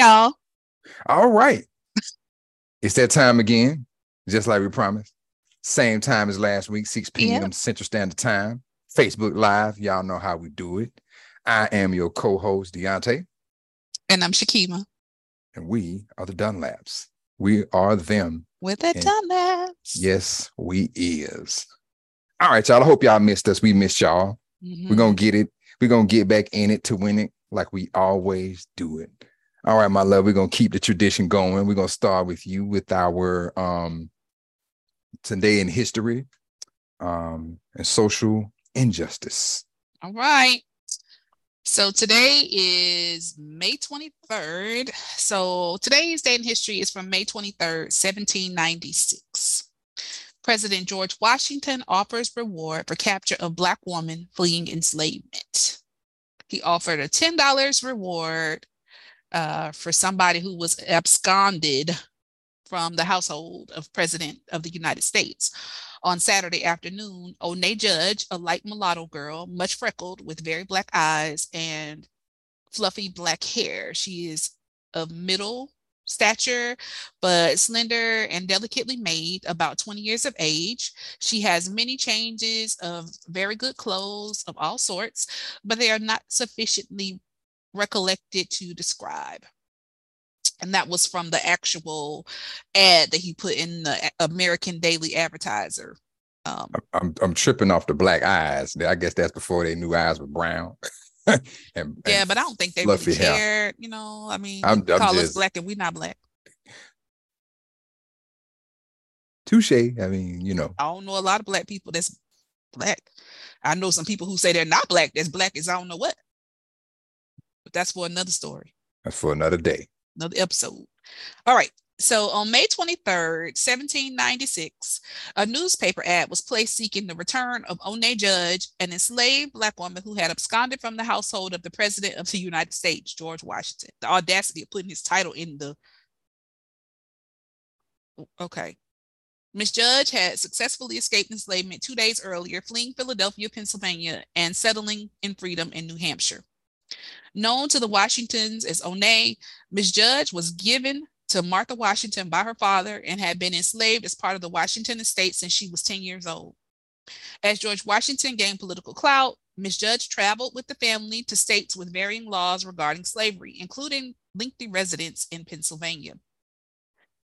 Y'all. All right. it's that time again, just like we promised. Same time as last week, 6 p.m. Yep. Central Standard Time. Facebook Live. Y'all know how we do it. I am your co-host, Deante, And I'm Shekema and we are the Dunlaps. We are them. with the And- Dunlaps. Yes, we is. All right, y'all. I hope y'all missed us. We missed y'all. Mhm. We're gonna get it. We're gonna get back in it to win it like we always do it. All right, my love. We're gonna keep the tradition going. We're gonna start with you with our um today in history um and social injustice. All right. So today is May 23rd. So today's day in history is from May 23rd, 1796. President George Washington offers reward for capture of Black woman fleeing enslavement. He offered a $10 reward uh, for somebody who was absconded from the household of President of the United States. On Saturday afternoon, Oney Judge, a light mulatto girl, much freckled with very black eyes and fluffy black hair. She is of middle stature, but slender and delicately made, about 20 years of age. She has many changes of very good clothes of all sorts, but they are not sufficiently recollected to describe. And that was from the actual ad that he put in the American Daily Advertiser. Um, I'm I'm tripping off the black eyes. I guess that's before they knew eyes were brown. and, yeah, and but I don't think they really hair. cared. You know, I mean, I'm- they I'm call us just- black and we not black. touche. I mean, you know, I don't know a lot of black people that's black. I know some people who say they're not black, that's black as I don't know what. But that's for another story, that's for another day. another episode. All right. So on May 23rd, 1796, a newspaper ad was placed seeking the return of Onay Judge, an enslaved black woman who had absconded from the household of the President of the United States, George Washington. The audacity of putting his title in the. Okay. Miss Judge had successfully escaped enslavement two days earlier, fleeing Philadelphia, Pennsylvania, and settling in freedom in New Hampshire. Known to the Washingtons as Oney, Miss Judge was given to Martha Washington by her father and had been enslaved as part of the Washington estate since she was 10 years old. As George Washington gained political clout, Miss Judge traveled with the family to states with varying laws regarding slavery, including lengthy residence in Pennsylvania.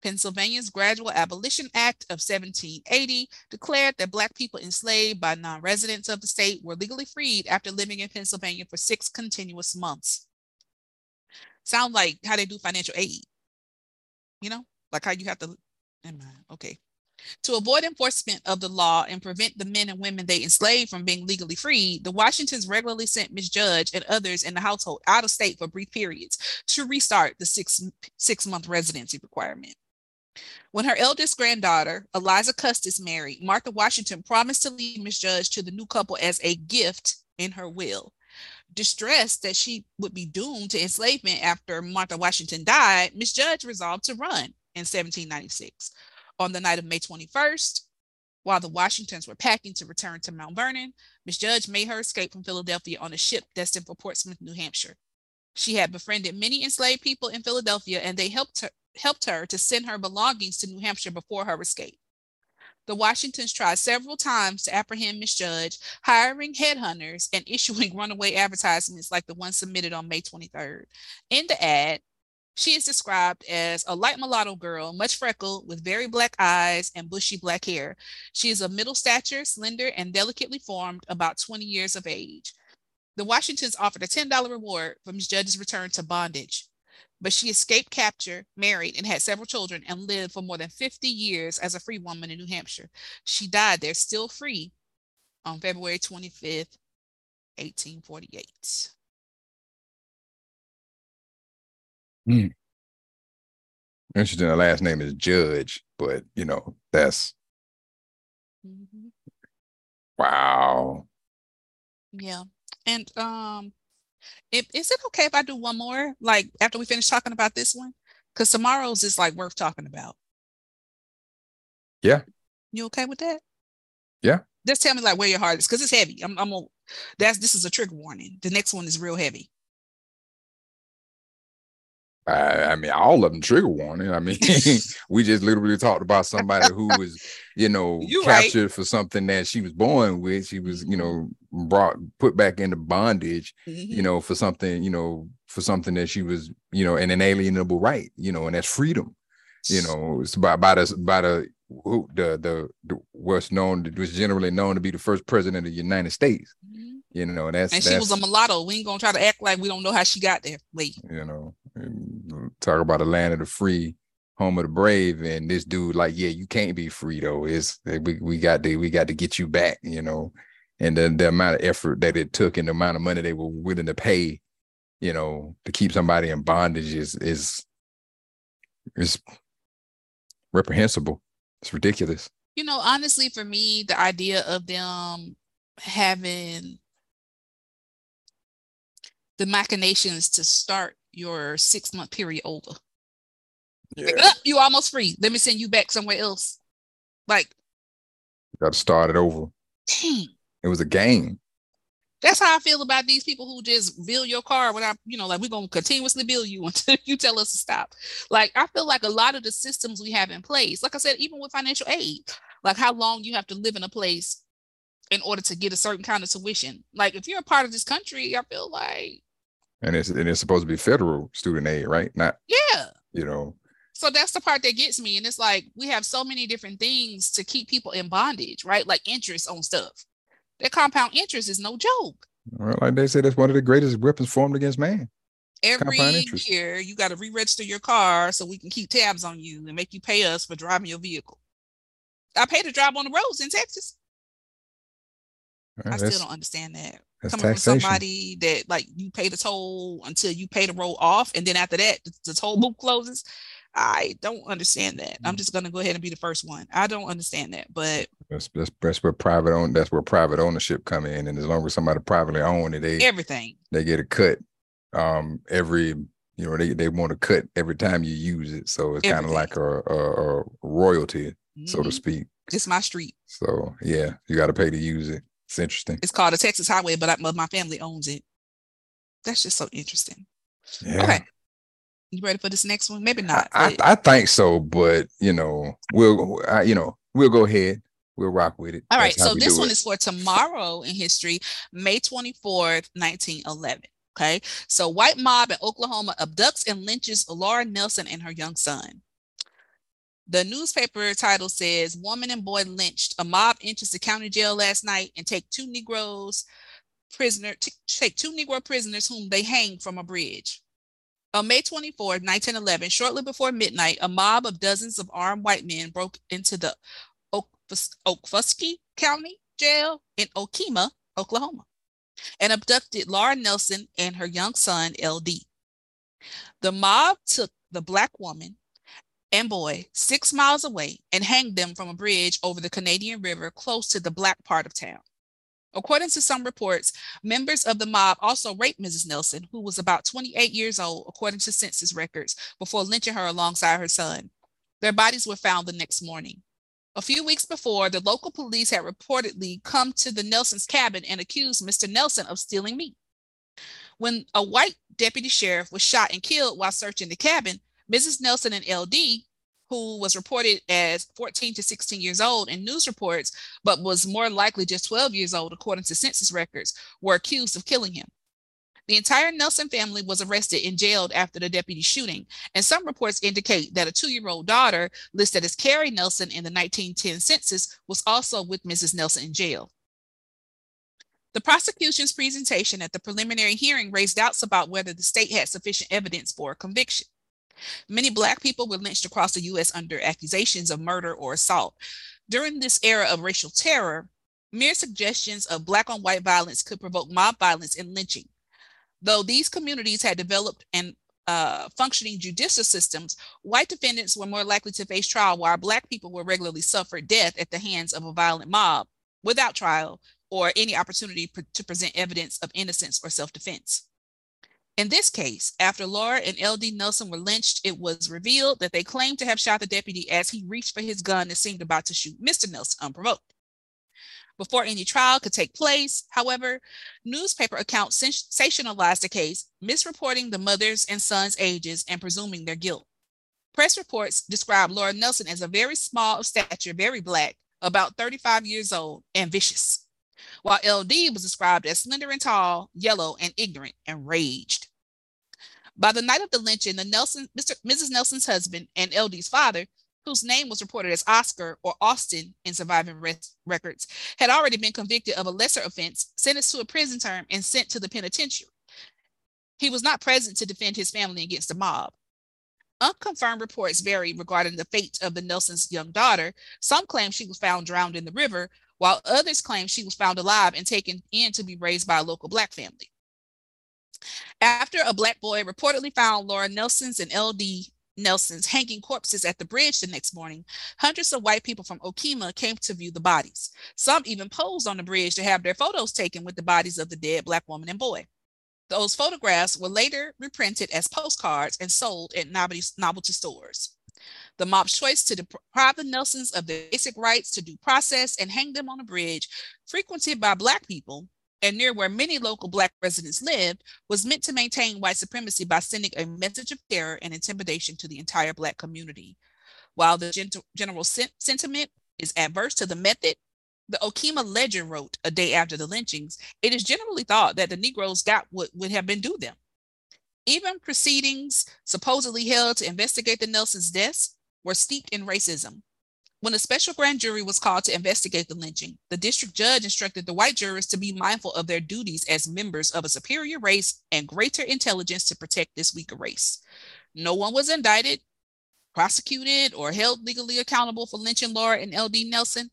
Pennsylvania's Gradual Abolition Act of 1780 declared that Black people enslaved by non residents of the state were legally freed after living in Pennsylvania for six continuous months. Sound like how they do financial aid, you know, like how you have to. Okay. To avoid enforcement of the law and prevent the men and women they enslaved from being legally freed, the Washingtons regularly sent Miss Judge and others in the household out of state for brief periods to restart the six, six month residency requirement. When her eldest granddaughter, Eliza Custis, married, Martha Washington promised to leave Miss Judge to the new couple as a gift in her will. Distressed that she would be doomed to enslavement after Martha Washington died, Miss Judge resolved to run in 1796. On the night of May 21st, while the Washingtons were packing to return to Mount Vernon, Miss Judge made her escape from Philadelphia on a ship destined for Portsmouth, New Hampshire. She had befriended many enslaved people in Philadelphia, and they helped her helped her to send her belongings to New Hampshire before her escape. The Washingtons tried several times to apprehend Miss Judge, hiring headhunters and issuing runaway advertisements like the one submitted on May 23rd. In the ad, she is described as a light mulatto girl, much freckled, with very black eyes and bushy black hair. She is of middle stature, slender, and delicately formed, about 20 years of age. The Washingtons offered a $10 reward for Miss Judge's return to bondage but she escaped capture, married, and had several children and lived for more than 50 years as a free woman in New Hampshire. She died there still free on February 25th, 1848. Interesting. The last name is Judge, but you know, that's Mhm. wow. Yeah. And um if is it okay if I do one more like after we finish talking about this one? Because tomorrow's is like worth talking about. Yeah. You okay with that? Yeah. Just tell me like where your heart is because it's heavy. I'm I'm a, that's this is a trigger warning. The next one is real heavy. I, I, mean, all of them trigger warning. I mean, we just literally talked about somebody who was, you know, You captured right. for something that she was born with. She was, you know, brought put back into bondage, Mhm. you know, for something, you know, for something that she was, you know, an inalienable right, you know, and that's freedom. You know, it's by by the by the who the the, the what's known was generally known to be the first president of the United States. Mhm. You know, and that's And she that's, was a mulatto. We ain't gonna try to act like we don't know how she got there. Wait. you know, talk about the land of the free, home of the brave, and this dude like, yeah, you can't be free though. It's eh, we we got to we got to get you back, you know, and then the amount of effort that it took and the amount of money they were willing to pay, you know, to keep somebody in bondage is is is reprehensible. It's ridiculous. You know, honestly, for me, the idea of them having the machinations to start your six month period over. Like, Yeah, "Ah, you almost free. Let me send you back somewhere else. Like, got to start it over. dang. It was a game. That's how I feel about these people who just bill your car without, you know, like we're gonna continuously bill you until you tell us to stop. Like I feel like a lot of the systems we have in place, like I said, even with financial aid, like how long you have to live in a place in order to get a certain kind of tuition. Like if you're a part of this country, I feel like, And it's and it's supposed to be federal student aid, right? Not, yeah. you know, So that's the part that gets me. And it's like we have so many different things to keep people in bondage, right? Like interest on stuff. That compound interest is no joke. well, like they said, it's one of the greatest weapons formed against man. every year you got to re-register your car so we can keep tabs on you and make you pay us for driving your vehicle. I pay to drive on the roads in Texas. I still don't understand that. That's Coming taxation. from somebody that like you pay the toll until you pay the roll off, and then after that the, the toll booth closes. I don't understand that. Mm. I'm just gonna go ahead and be the first one. I don't understand that, but That's, that's that's where private own. That's where private ownership come in, and as long as somebody privately own it, they everything. they get a cut. Um, every you know they they want to cut every time you use it, so it's kind of like a, a, a royalty, so to Mhm. speak. It's my street. So yeah, you got to pay to use it. It's interesting. It's called a Texas highway, but I, but my family owns it. That's just so interesting. Yeah. Okay. You ready for this next one? Maybe not. I, but- I think so, but you know, we'll I, you know we'll go ahead. We'll rock with it. All right. That's So this one it. is for tomorrow in history, May 24th, 1911. Okay. So white mob in Oklahoma abducts and lynches Laura Nelson and her young son. The newspaper title says woman and boy lynched. A mob enters the county jail last night and take two Negroes prisoner t- take two Negro prisoners whom they hanged from a bridge. On May 24, 1911, shortly before midnight, a mob of dozens of armed white men broke into the Okfus- Okfuskee County Jail in Okemah, Oklahoma, and abducted Laura Nelson and her young son, LD. The mob took the black woman and boy six miles away and hanged them from a bridge over the Canadian River close to the black part of town. According to some reports, members of the mob also raped Mrs. Nelson, who was about 28 years old, according to census records, before lynching her alongside her son. Their bodies were found the next morning. A few weeks before, the local police had reportedly come to the Nelson's cabin and accused Mr. Nelson of stealing meat. When a white deputy sheriff was shot and killed while searching the cabin, Mrs. Nelson and LD, who was reported as 14 to 16 years old in news reports, but was more likely just 12 years old according to census records, were accused of killing him. The entire Nelson family was arrested and jailed after the deputy shooting, and some reports indicate that a two year old daughter listed as Carrie Nelson in the 1910 census was also with Mrs. Nelson in jail. The prosecution's presentation at the preliminary hearing raised doubts about whether the state had sufficient evidence for a conviction. Many Black people were lynched across the U.S. under accusations of murder or assault. During this era of racial terror, mere suggestions of Black on white violence could provoke mob violence and lynching. Though these communities had developed and uh, functioning judicial systems, white defendants were more likely to face trial, while Black people were regularly suffered death at the hands of a violent mob without trial or any opportunity pr- to present evidence of innocence or self defense. In this case, after Laura and LD Nelson were lynched, it was revealed that they claimed to have shot the deputy as he reached for his gun and seemed about to shoot Mr. Nelson unprovoked. Before any trial could take place, however, newspaper accounts sensationalized the case, misreporting the mother's and son's ages and presuming their guilt. Press reports described Laura Nelson as a very small of stature, very black, about 35 years old, and vicious, while LD was described as slender and tall, yellow, and ignorant, and raged. By the night of the lynching, the Nelson, Mr. Mrs. Nelson's husband and LD's father whose name was reported as Oscar or Austin in surviving records, had already been convicted of a lesser offense, sentenced to a prison term, and sent to the penitentiary. He was not present to defend his family against the mob. Unconfirmed reports vary regarding the fate of the Nelson's young daughter. Some claim she was found drowned in the river, while others claim she was found alive and taken in to be raised by a local Black family. After a Black boy reportedly found Laura Nelson's and LD Nelson's hanging corpses at the bridge the next morning, hundreds of white people from Okemah came to view the bodies. Some even posed on the bridge to have their photos taken with the bodies of the dead Black woman and boy. Those photographs were later reprinted as postcards and sold at novelty stores. The mob's choice to deprive the Nelsons of the basic rights to due process and hang them on a bridge frequented by Black people and near where many local Black residents lived, was meant to maintain white supremacy by sending a message of terror and intimidation to the entire Black community. While the gen- general sen- sentiment is adverse to the method, the Okemah Ledger wrote a day after the lynchings, it is generally thought that the Negroes got what would have been due them. Even proceedings supposedly held to investigate the Nelson's deaths were steeped in racism, when a special grand jury was called to investigate the lynching, the district judge instructed the white jurors to be mindful of their duties as members of a superior race and greater intelligence to protect this weaker race. No one was indicted, prosecuted, or held legally accountable for lynching Laura and LD Nelson.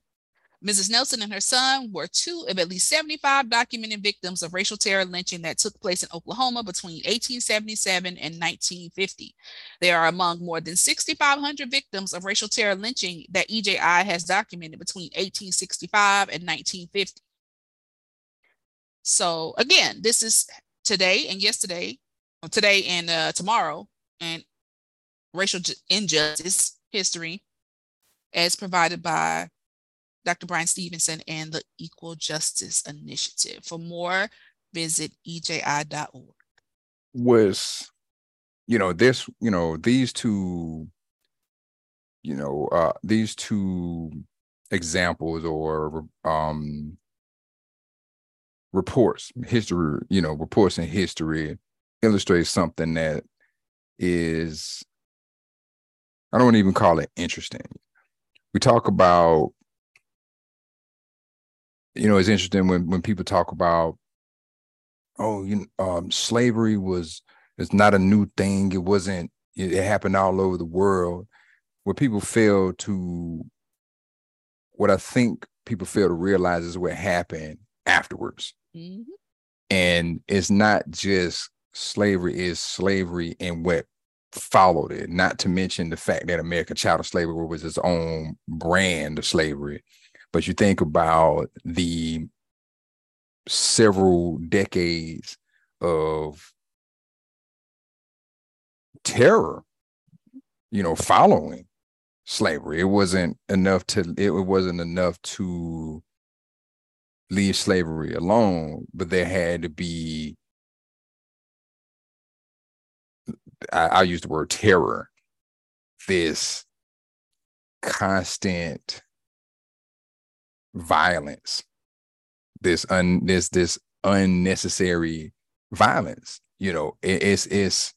Mrs. Nelson and her son were two of at least 75 documented victims of racial terror lynching that took place in Oklahoma between 1877 and 1950. They are among more than 6,500 victims of racial terror lynching that EJI has documented between 1865 and 1950. So again, this is today and yesterday, today and uh, tomorrow, and racial injustice history as provided by Dr. Bryan Stevenson and the Equal Justice Initiative. For more, visit eji.org. Was, you know, this, you know, these two, you know, uh, these two examples or um reports, history, you know, reports in history illustrates something that is I don't even call it interesting. We talk about you know, it's interesting when when people talk about, oh, you um, slavery was it's not a new thing. It wasn't. It, it happened all over the world. What people fail to, what I think people fail to realize is what happened afterwards. Mm-hmm. And it's not just slavery; is slavery and what followed it. Not to mention the fact that American chattel slavery was its own brand of slavery but you think about the several decades of terror, you know, following slavery. It wasn't enough to it wasn't enough to leave slavery alone, but there had to be I, I use the word terror, this constant violence. This un this this unnecessary violence you know it, it's it's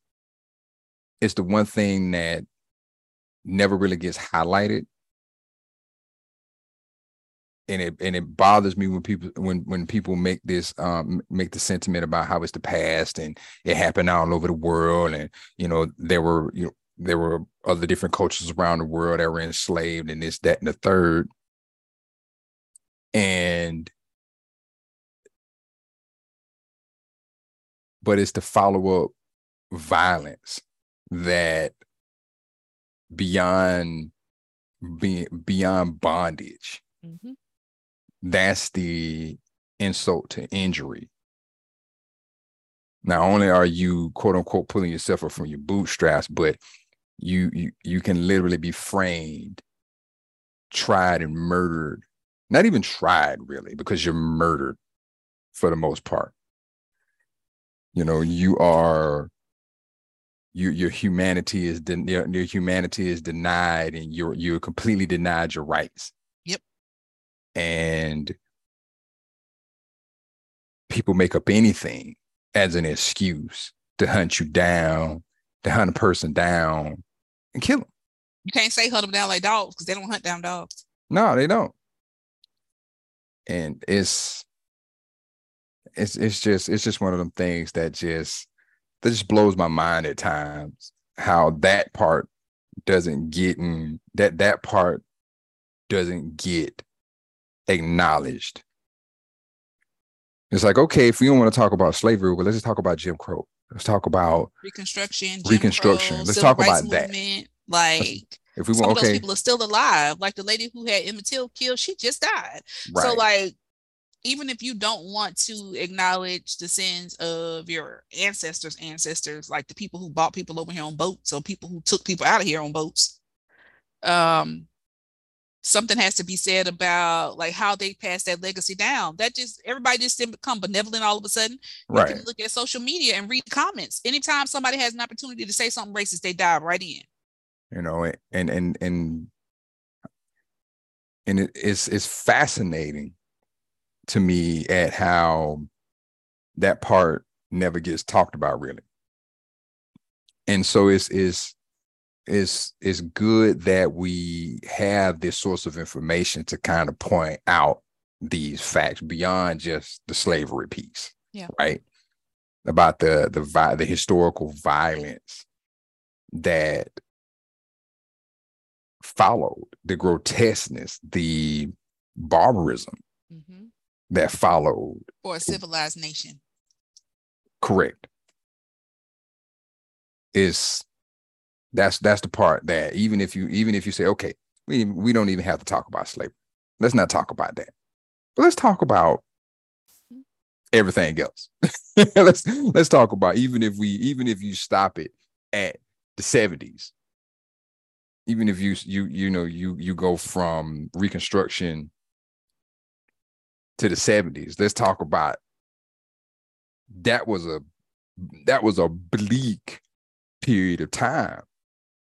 it's the one thing that never really gets highlighted. And it and it bothers me when people when when people make this um make the sentiment about how it's the past and it happened all over the world and you know there were you know there were other different cultures around the world that were enslaved and this that and the third and but it's the follow-up violence that beyond being beyond bondage mm-hmm. that's the insult to injury not only are you quote unquote pulling yourself up from your bootstraps but you you you can literally be framed tried and murdered Not even tried, really, because you're murdered for the most part. You know, you are your your humanity is den- your, your humanity is denied and you're you're completely denied your rights. Yep. And people make up anything as an excuse to hunt you down, to hunt a person down and kill them. You can't say hunt them down like dogs because they don't hunt down dogs. No, they don't. And it's it's it's just it's just one of them things that just that just blows my mind at times how that part doesn't get in that that part doesn't get acknowledged. It's like, okay, if we don't want to talk about slavery, well, let's just talk about Jim Crow. Let's talk about Reconstruction, Jim Reconstruction. Crow, Let's talk about that. Like if we some want of those people are still alive. Like the lady who had Emmett Till killed, she just died. right. So like even if you don't want to acknowledge the sins of your ancestors' ancestors, like the people who bought people over here on boats or people who took people out of here on boats, um, something has to be said about like how they passed that legacy down. That just everybody just didn't become benevolent all of a sudden. You right. can look at social media and read comments. Anytime somebody has an opportunity to say something racist, they dive right in. You know and and and and it, it's it's fascinating to me at how that part never gets talked about really and so it's it's it's it's good that we have this source of information to kind of point out these facts beyond just the slavery piece Yeah. right about the the vi- the historical violence that followed the grotesqueness, the barbarism Mm-hmm. that followed. For a civilized nation. Correct. Is that's that's the part that even if you even if you say okay, we we don't even have to talk about slavery. Let's not talk about that. But let's talk about everything else. let's let's talk about even if we even if you stop it at the 70s even if you you you know you you go from reconstruction to the 70s let's talk about that was a that was a bleak period of time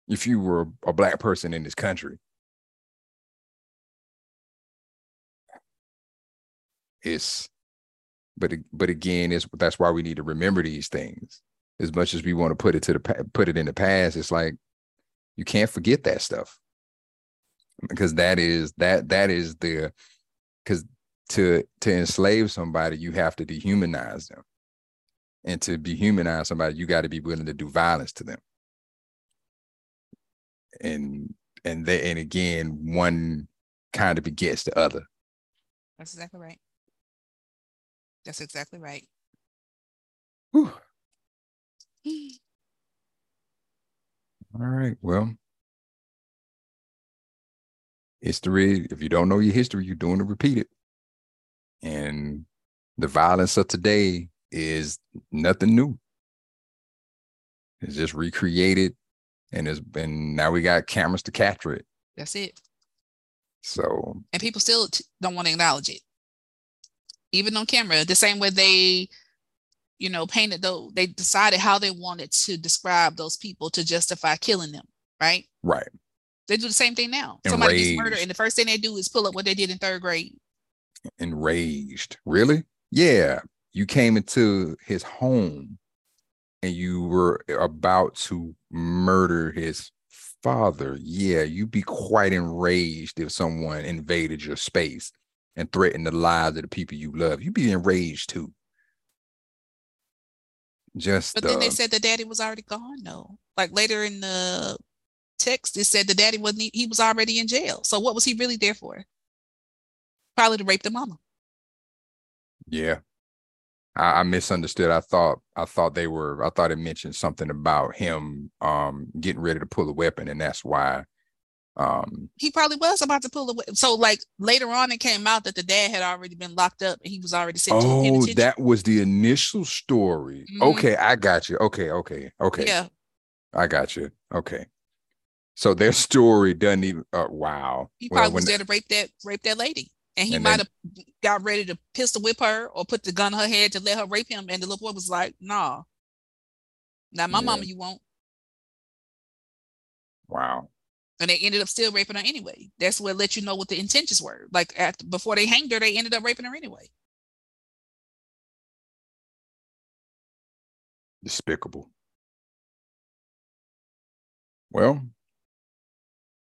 if you were a black person in this country. It's but but again it's that's why we need to remember these things. As much as we want to put it to the put it in the past it's like you can't forget that stuff because that is that that is the because to to enslave somebody you have to dehumanize them and to dehumanize somebody you got to be willing to do violence to them and and they and again one kind of begets the other That's exactly right. That's exactly right. Whew. All right. Well, history, if you don't know your history, you're doing to repeat it. And the violence of today is nothing new. It's just recreated and it's been now we got cameras to capture it. That's it. So And people still t- don't want to acknowledge it. Even on camera, the same way they, you know, painted though they decided how they wanted to describe those people to justify killing them, right? right. They do the same thing now. Somebody gets murdered, and the first thing they do is pull up what they did in third grade. enraged. Really? Yeah. You came into his home and you were about to murder his father. Yeah, you'd be quite enraged if someone invaded your space and threatened the lives of the people you love. You'd be enraged too. Just But then they uh, said the daddy was already gone, though. Like later in the text, it said the daddy wasn't, he was already in jail. So what was he really there for? Probably to rape the mama. Yeah. I, I misunderstood. I thought I thought they were I thought it mentioned something about him um getting ready to pull a weapon and that's why um He probably was about to pull away. So like later on, it came out that the dad had already been locked up and he was already sent to the Oh, that was the initial story. Mhm. Okay, I got you. Okay, okay, okay. Yeah, I got you. Okay. So their story doesn't even uh, wow. he Well, probably was there to rape that rape that lady. And he And might have got ready to pistol whip her or put the gun in her head to let her rape him. And the little boy was like, nah. Now my Yeah. mama, you won't. Wow. And they ended up still raping her anyway. That's what let you know what the intentions were. Like after before they hanged her, they ended up raping her anyway. Despicable. Well,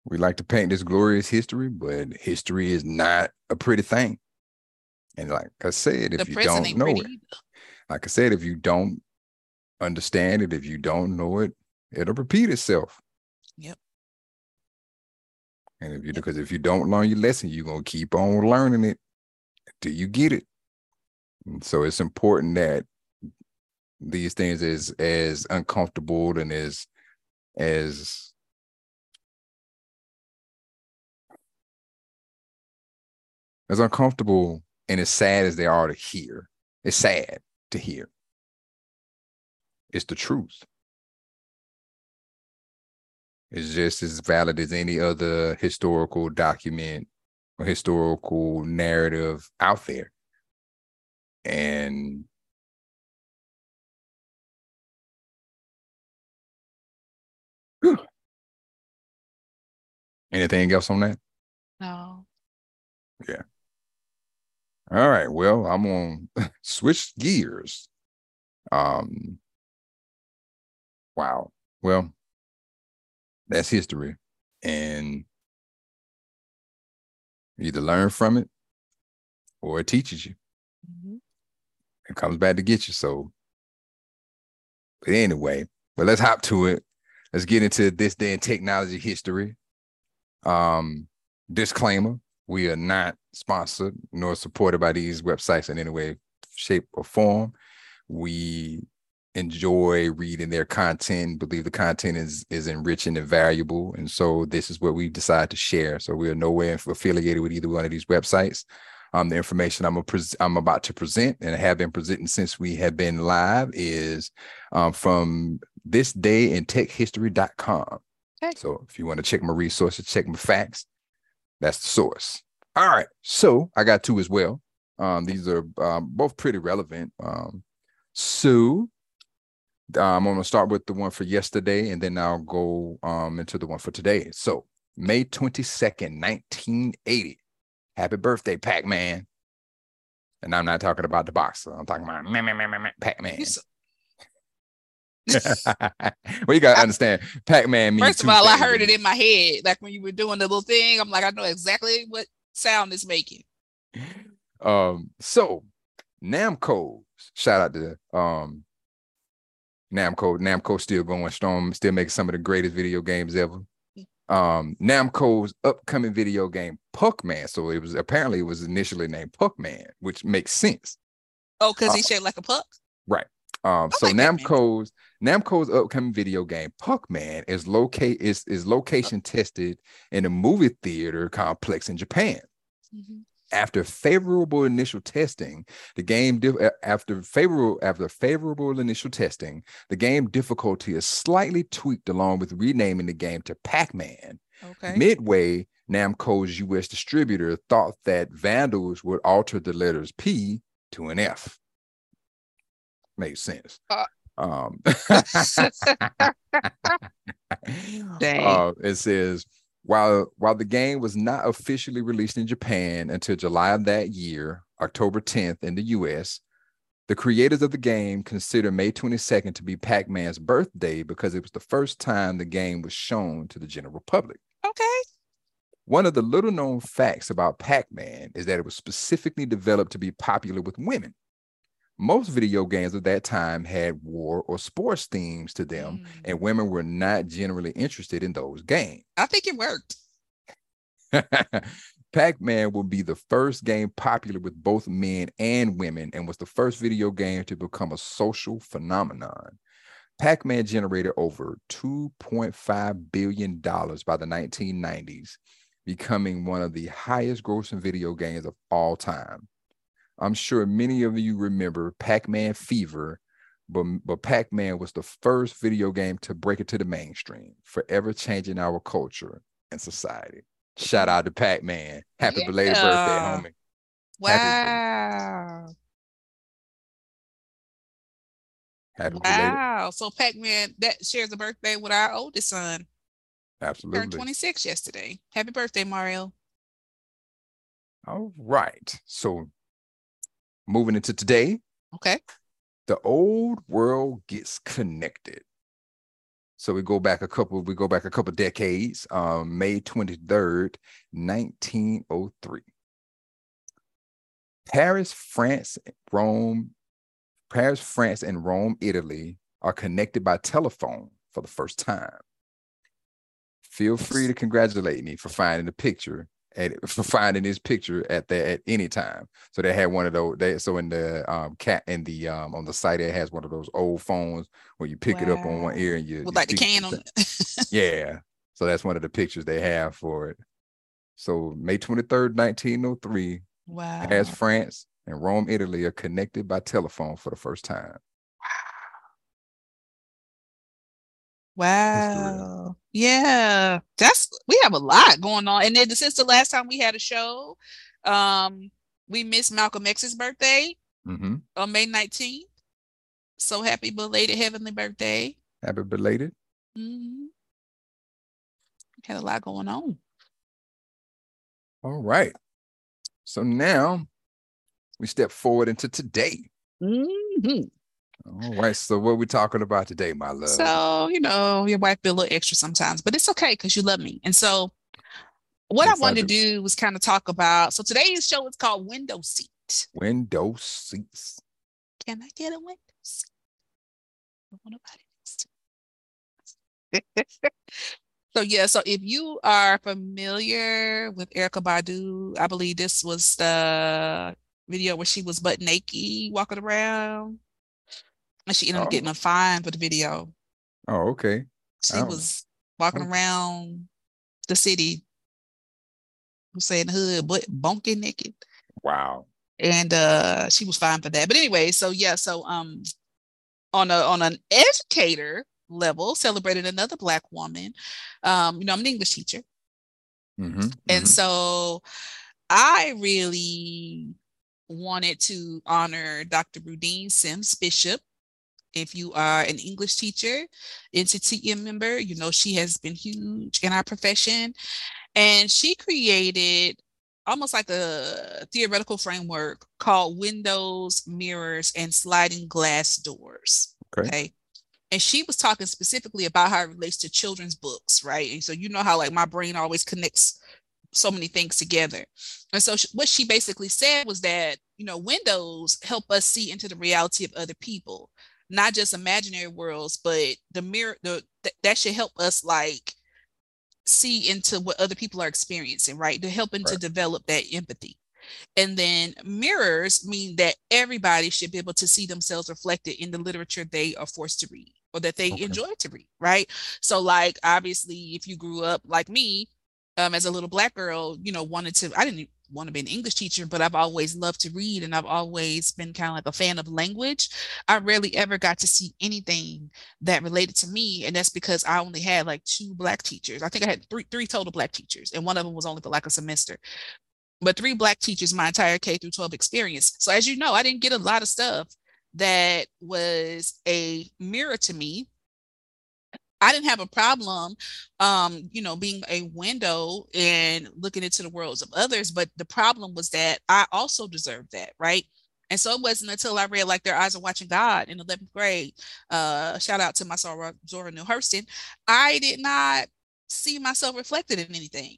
we like to paint this glorious history, but history is not a pretty thing. And like I said, if the you don't know it, either. like I said, if you don't understand it, if you don't know it, it'll repeat itself. Yep. And if you because if you don't learn your lesson, you're gonna keep on learning it till you get it. And so it's important that these things is as uncomfortable and as as as uncomfortable and as sad as they are to hear. It's sad to hear. It's the truth. It's just as valid as any other historical document or historical narrative out there. And Whew. anything else on that? No. Yeah. All right. Well, I'm on switch gears. Um wow. Well, that's history. And either learn from it or it teaches you. Mhm. It comes back to get you. So but anyway, but let's hop to it. Let's get into this day in technology history. Um, disclaimer: We are not sponsored nor supported by these websites in any way, shape, or form. We enjoy reading their content, believe the content is is enriching and valuable, and so this is what we decide to share. So we are nowhere affiliated with either one of these websites. Um, the information I'm a pres- I'm about to present and have been presenting since we have been live is um, from this day in techhistory.com. Okay. So if you want to check my resources, check my facts, that's the source. All right. So I got two as well. Um, these are um, both pretty relevant. Um, so uh, I'm going to start with the one for yesterday and then I'll go um, into the one for today. So May 22nd, 1980. Happy birthday, Pac Man. And I'm not talking about the boxer. I'm talking about Pac Man. Well, you got to understand, Pac Man means First of all, I heard it in my head. Like when you were doing the little thing, I'm like, I know exactly what sound it's making. Um, so Namco, shout out to um Namco. Namco still going strong, still making some of the greatest video games ever. Um, Namco's upcoming video game Puckman. So it was apparently it was initially named Puckman, which makes sense. Oh, because Uh, he's shaped like a puck. Right. Um, so like Pac-Man. Namco's Namco's upcoming video game Puckman is locate is is location tested in a movie theater complex in Japan. Mhm. After favorable initial testing, the game dif- after favorable after favorable initial testing, the game difficulty is slightly tweaked along with renaming the game to Pac-Man. Okay. Midway, Namco's US distributor thought that vandals would alter the letters P to an F. Makes sense. Uh. um Dang. uh, it says while while the game was not officially released in Japan until July of that year, October 10th in the US, the creators of the game consider May 22nd to be Pac-Man's birthday because it was the first time the game was shown to the general public. okay. One of the little known facts about Pac Man is that it was specifically developed to be popular with women. Most video games of that time had war or sports themes to them, Mm. and women were not generally interested in those games. I think it worked. Pac Man will be the first game popular with both men and women and was the first video game to become a social phenomenon. Pac Man generated over $2.5 billion by the 1990s, becoming one of the highest grossing video games of all time. I'm sure many of you remember Pac Man Fever, but, but Pac Man was the first video game to break it to the mainstream, forever changing our culture and society. Shout out to Pac Man. Happy yeah. belated birthday, homie. Wow. Happy wow. So Pac Man that shares a birthday with our oldest son. Absolutely. Turned 26 yesterday. Happy birthday, Mario. All right. So moving into today. Okay. The old world gets connected. So we go back a couple, we go back a couple decades. Um, May 23rd, 1903. Paris, France, Rome, Paris, France, and Rome, Italy are connected by telephone for the first time. Feel free to congratulate me for finding the picture at for finding this picture at the at any time. So they had one of those. They so in the um cat in the um on the site it has one of those old phones where you pick wow. it up on one ear and you, With you like the can on. yeah. So that's one of the pictures they have for it. So May 23rd, 1903. Wow. As France and Rome, Italy are connected by telephone for the first time. Wow. Yeah. That's we have a lot going on. And then since the last time we had a show, um, we missed Malcolm X's birthday mm-hmm. on May 19th. So happy belated heavenly birthday. Happy belated. Mm-hmm. Had a lot going on. All right. So now we step forward into today. Mm-hmm. All right. So what are we talking about today, my love? So, you know, your wife be a little extra sometimes, but it's okay because you love me. And so what yes, I wanted I to do was kind of talk about. So today's show is called Window Seat. Window seats. Can I get a window seat? I want nobody So yeah, so if you are familiar with Erykah Badu, I believe this was the video where she was butt naked walking around. And she ended oh. up getting a fine for the video. Oh, okay. She was walking okay. around the city, I'm saying hood, but bonking naked. Wow. And uh she was fine for that. But anyway, so yeah, so um on a on an educator level, celebrated another black woman. Um, you know, I'm an English teacher. Mm-hmm, and mm-hmm. so I really wanted to honor Dr. Rudine Sims Bishop if you are an English teacher, NCTM member, you know she has been huge in our profession. And she created almost like a theoretical framework called Windows, Mirrors, and Sliding Glass Doors. Okay. okay? And she was talking specifically about how it relates to children's books, right? And so you know how like my brain always connects so many things together. And so what she basically said was that, you know, windows help us see into the reality of other people not just imaginary worlds, but the mirror, the th- that should help us like see into what other people are experiencing, right? To helping right. to develop that empathy. And then mirrors mean that everybody should be able to see themselves reflected in the literature they are forced to read or that they okay. enjoy to read, right? So, like, obviously, if you grew up like me, um, as a little black girl, you know, wanted to, I didn't want to be an English teacher, but I've always loved to read and I've always been kind of like a fan of language. I rarely ever got to see anything that related to me. And that's because I only had like two black teachers. I think I had three, three total black teachers, and one of them was only for like a semester. But three black teachers my entire K through 12 experience. So as you know, I didn't get a lot of stuff that was a mirror to me I didn't have a problem, um, you know, being a window and looking into the worlds of others. But the problem was that I also deserved that, right? And so it wasn't until I read like Their Eyes Are Watching God in 11th grade. Uh, shout out to my Zora, Zora Neale Hurston. I did not see myself reflected in anything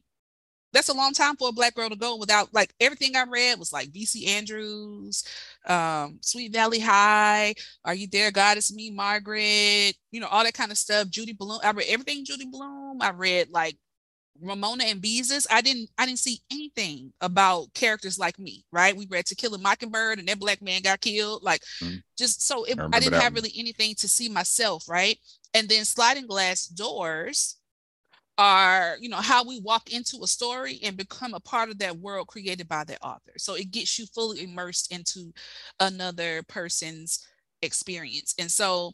that's a long time for a black girl to go without like everything I read was like VC Andrews, um, Sweet Valley High, Are You There, God It's Me, Margaret, you know, all that kind of stuff. Judy Blume. I read everything Judy Blume. I read like Ramona and Beezus. I didn't I didn't see anything about characters like me, right? We read To Kill a Mockingbird and that black man got killed. Like mm. just so it, I, I didn't have one. really anything to see myself, right? And then sliding glass doors are you know how we walk into a story and become a part of that world created by the author so it gets you fully immersed into another person's experience and so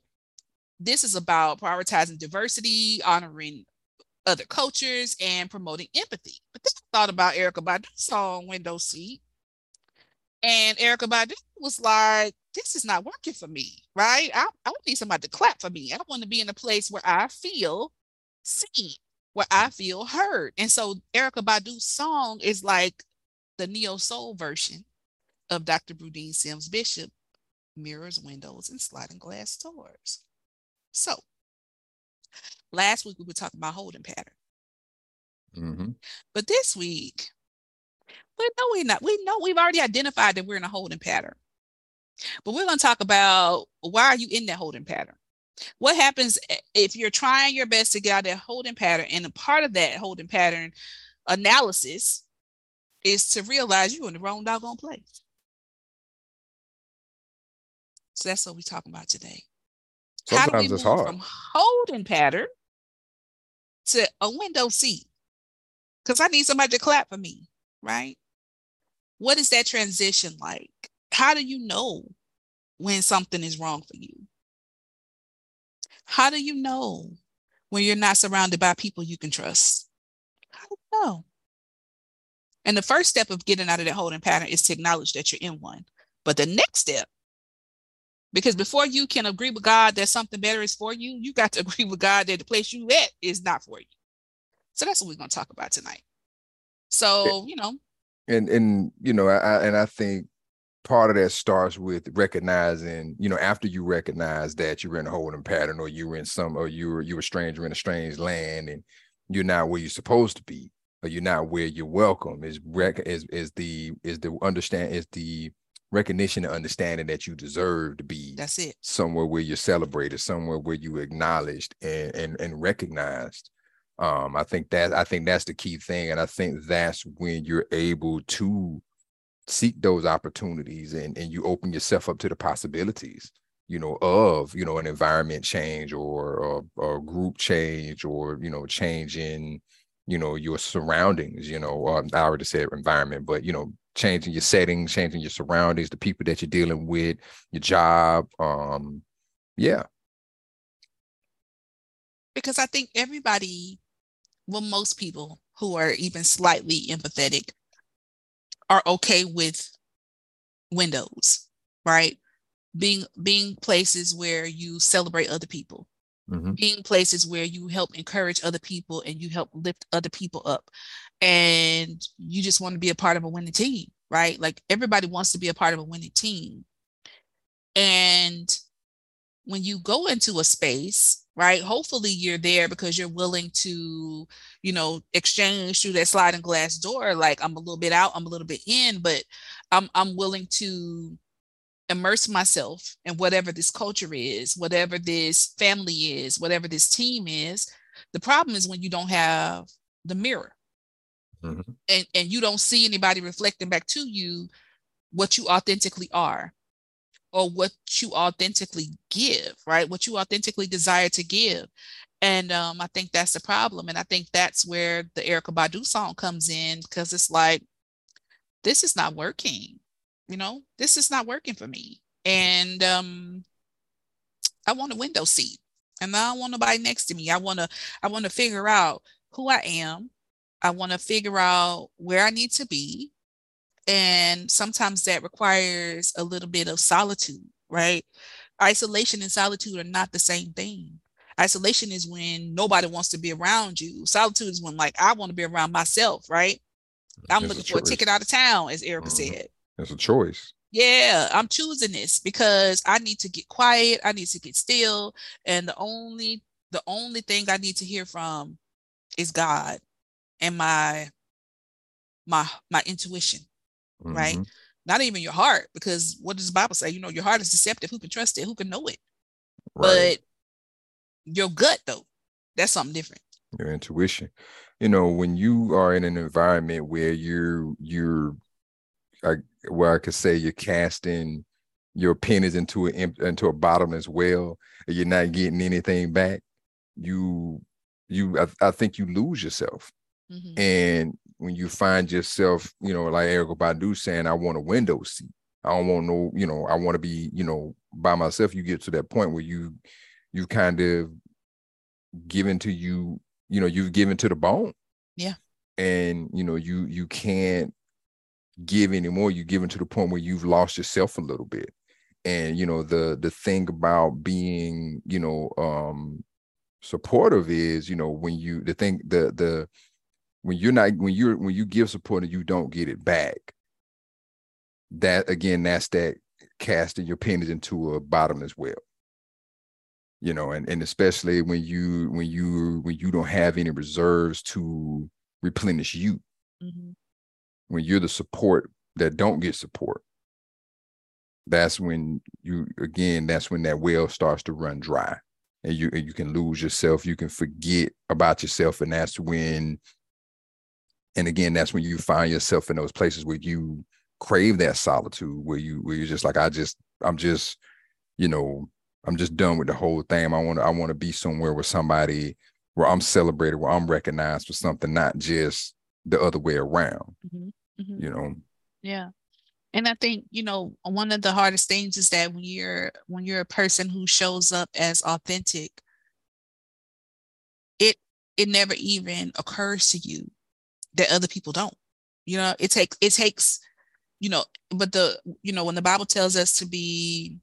this is about prioritizing diversity honoring other cultures and promoting empathy. But then I thought about Erykah Badu's song Window Seat. And Erykah Badu was like, this is not working for me, right? I, I need somebody to clap for me. I don't want to be in a place where I feel seen, where I feel heard. And so Erykah Badu's song is like the neo soul version of Dr. Rudine Sims Bishop, Mirrors, Windows, and Sliding Glass Doors. So last week we were talking about holding pattern. Mm-hmm. But this week, we know we're not. We know we've already identified that we're in a holding pattern. But we're going to talk about why are you in that holding pattern? What happens if you're trying your best to get out of that holding pattern? And a part of that holding pattern analysis is to realize you're in the wrong doggone place. So that's what we're talking about today. Sometimes How do we it's move hard. from holding pattern to a window seat? Because I need somebody to clap for me, right? What is that transition like? How do you know when something is wrong for you? How do you know when you're not surrounded by people you can trust? How do you know? And the first step of getting out of that holding pattern is to acknowledge that you're in one. But the next step, because before you can agree with God that something better is for you, you got to agree with God that the place you at is not for you. So that's what we're going to talk about tonight. So, you know, and and you know, I and I think part of that starts with recognizing, you know, after you recognize that you're in a holding pattern or you're in some or you're you're a stranger in a strange land and you're not where you're supposed to be or you're not where you're welcome is rec is is the is the understand is the recognition and understanding that you deserve to be that's it. somewhere where you're celebrated, somewhere where you acknowledged and and, and recognized. Um, I think that I think that's the key thing, and I think that's when you're able to seek those opportunities and and you open yourself up to the possibilities, you know, of you know an environment change or or group change or you know change in you know your surroundings. You know, um, I already said environment, but you know changing your settings, changing your surroundings, the people that you're dealing with, your job. Um, yeah. Because I think everybody, well, most people who are even slightly empathetic are okay with windows, right? Being being places where you celebrate other people, Mhm. being places where you help encourage other people and you help lift other people up and you just want to be a part of a winning team right like everybody wants to be a part of a winning team and when you go into a space right hopefully you're there because you're willing to you know exchange through that sliding glass door like i'm a little bit out i'm a little bit in but i'm i'm willing to immerse myself in whatever this culture is, whatever this family is, whatever this team is. The problem is when you don't have the mirror Mhm. and, and you don't see anybody reflecting back to you what you authentically are or what you authentically give, right? What you authentically desire to give. And um, I think that's the problem. And I think that's where the Erykah Badu song comes in because it's like, this is not working you know this is not working for me and um i want a window seat and i don't want nobody next to me i want to i want to figure out who i am i want to figure out where i need to be and sometimes that requires a little bit of solitude right isolation and solitude are not the same thing isolation is when nobody wants to be around you solitude is when like i want to be around myself right i'm looking for a ticket out of town as Erykah Mhm. said It's a choice. yeah, I'm choosing this because I need to get quiet. I need to get still. And the only the only thing I need to hear from is God and my my my intuition, right? Mhm. Not even your heart, because what does the Bible say? You know, your heart is deceptive. Who can trust it? Who can know it? Right. But your gut, though, that's something different. Your intuition. You know, when you are in an environment where you're you're I where I could say you're casting your pennies into a into a bottomless well and you're not getting anything back, you you I, I think you lose yourself. Mhm. And when you find yourself, you know, like Erykah Badu saying, I want a window seat. I don't want no, you know, I want to be, you know, by myself. You get to that point where you you kind of given to you you know you've given to the bone Yeah. and you know you you can't give anymore You've given to the point where you've lost yourself a little bit and you know the the thing about being you know um supportive is you know when you the thing the the when you're not when you're when you give support and you don't get it back that again that's that casting your pennies into a bottomless well. You know and and especially when you when you when you don't have any reserves to replenish you. Mm-hmm. when you're the support that don't get support that's when you again that's when that well starts to run dry. And you and you can lose yourself. You can forget about yourself. And that's when and again that's when you find yourself in those places where you crave that solitude where you where you're just like i just i'm just you know i'm just done with the whole thing i want to i want to be somewhere with somebody where i'm celebrated where i'm recognized for something not just the other way around Mm-hmm. Mm-hmm. you know Yeah. And I think, you know, one of the hardest things is that when you're when you're a person who shows up as authentic, it it never even occurs to you that other people don't. You know, it takes it takes, you know, but the you know, when the Bible tells us to be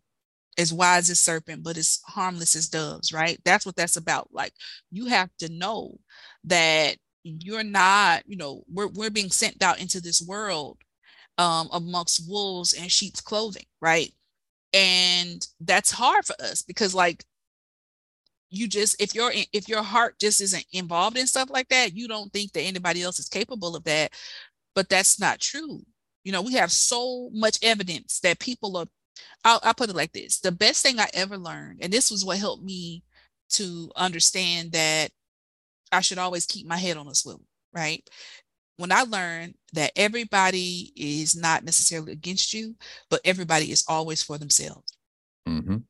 as wise as serpent, but as harmless as doves, right? That's what that's about. Like you have to know that you're not, you know, we're we're being sent out into this world um, amongst wolves and sheep's clothing, right? And that's hard for us because, like, you just if your if your heart just isn't involved in stuff like that, you don't think that anybody else is capable of that. But that's not true. You know, we have so much evidence that people are. I'll, I'll put it like this: the best thing I ever learned, and this was what helped me to understand that I should always keep my head on a swivel, right? When I learned that everybody is not necessarily against you, but everybody is always for themselves. hmm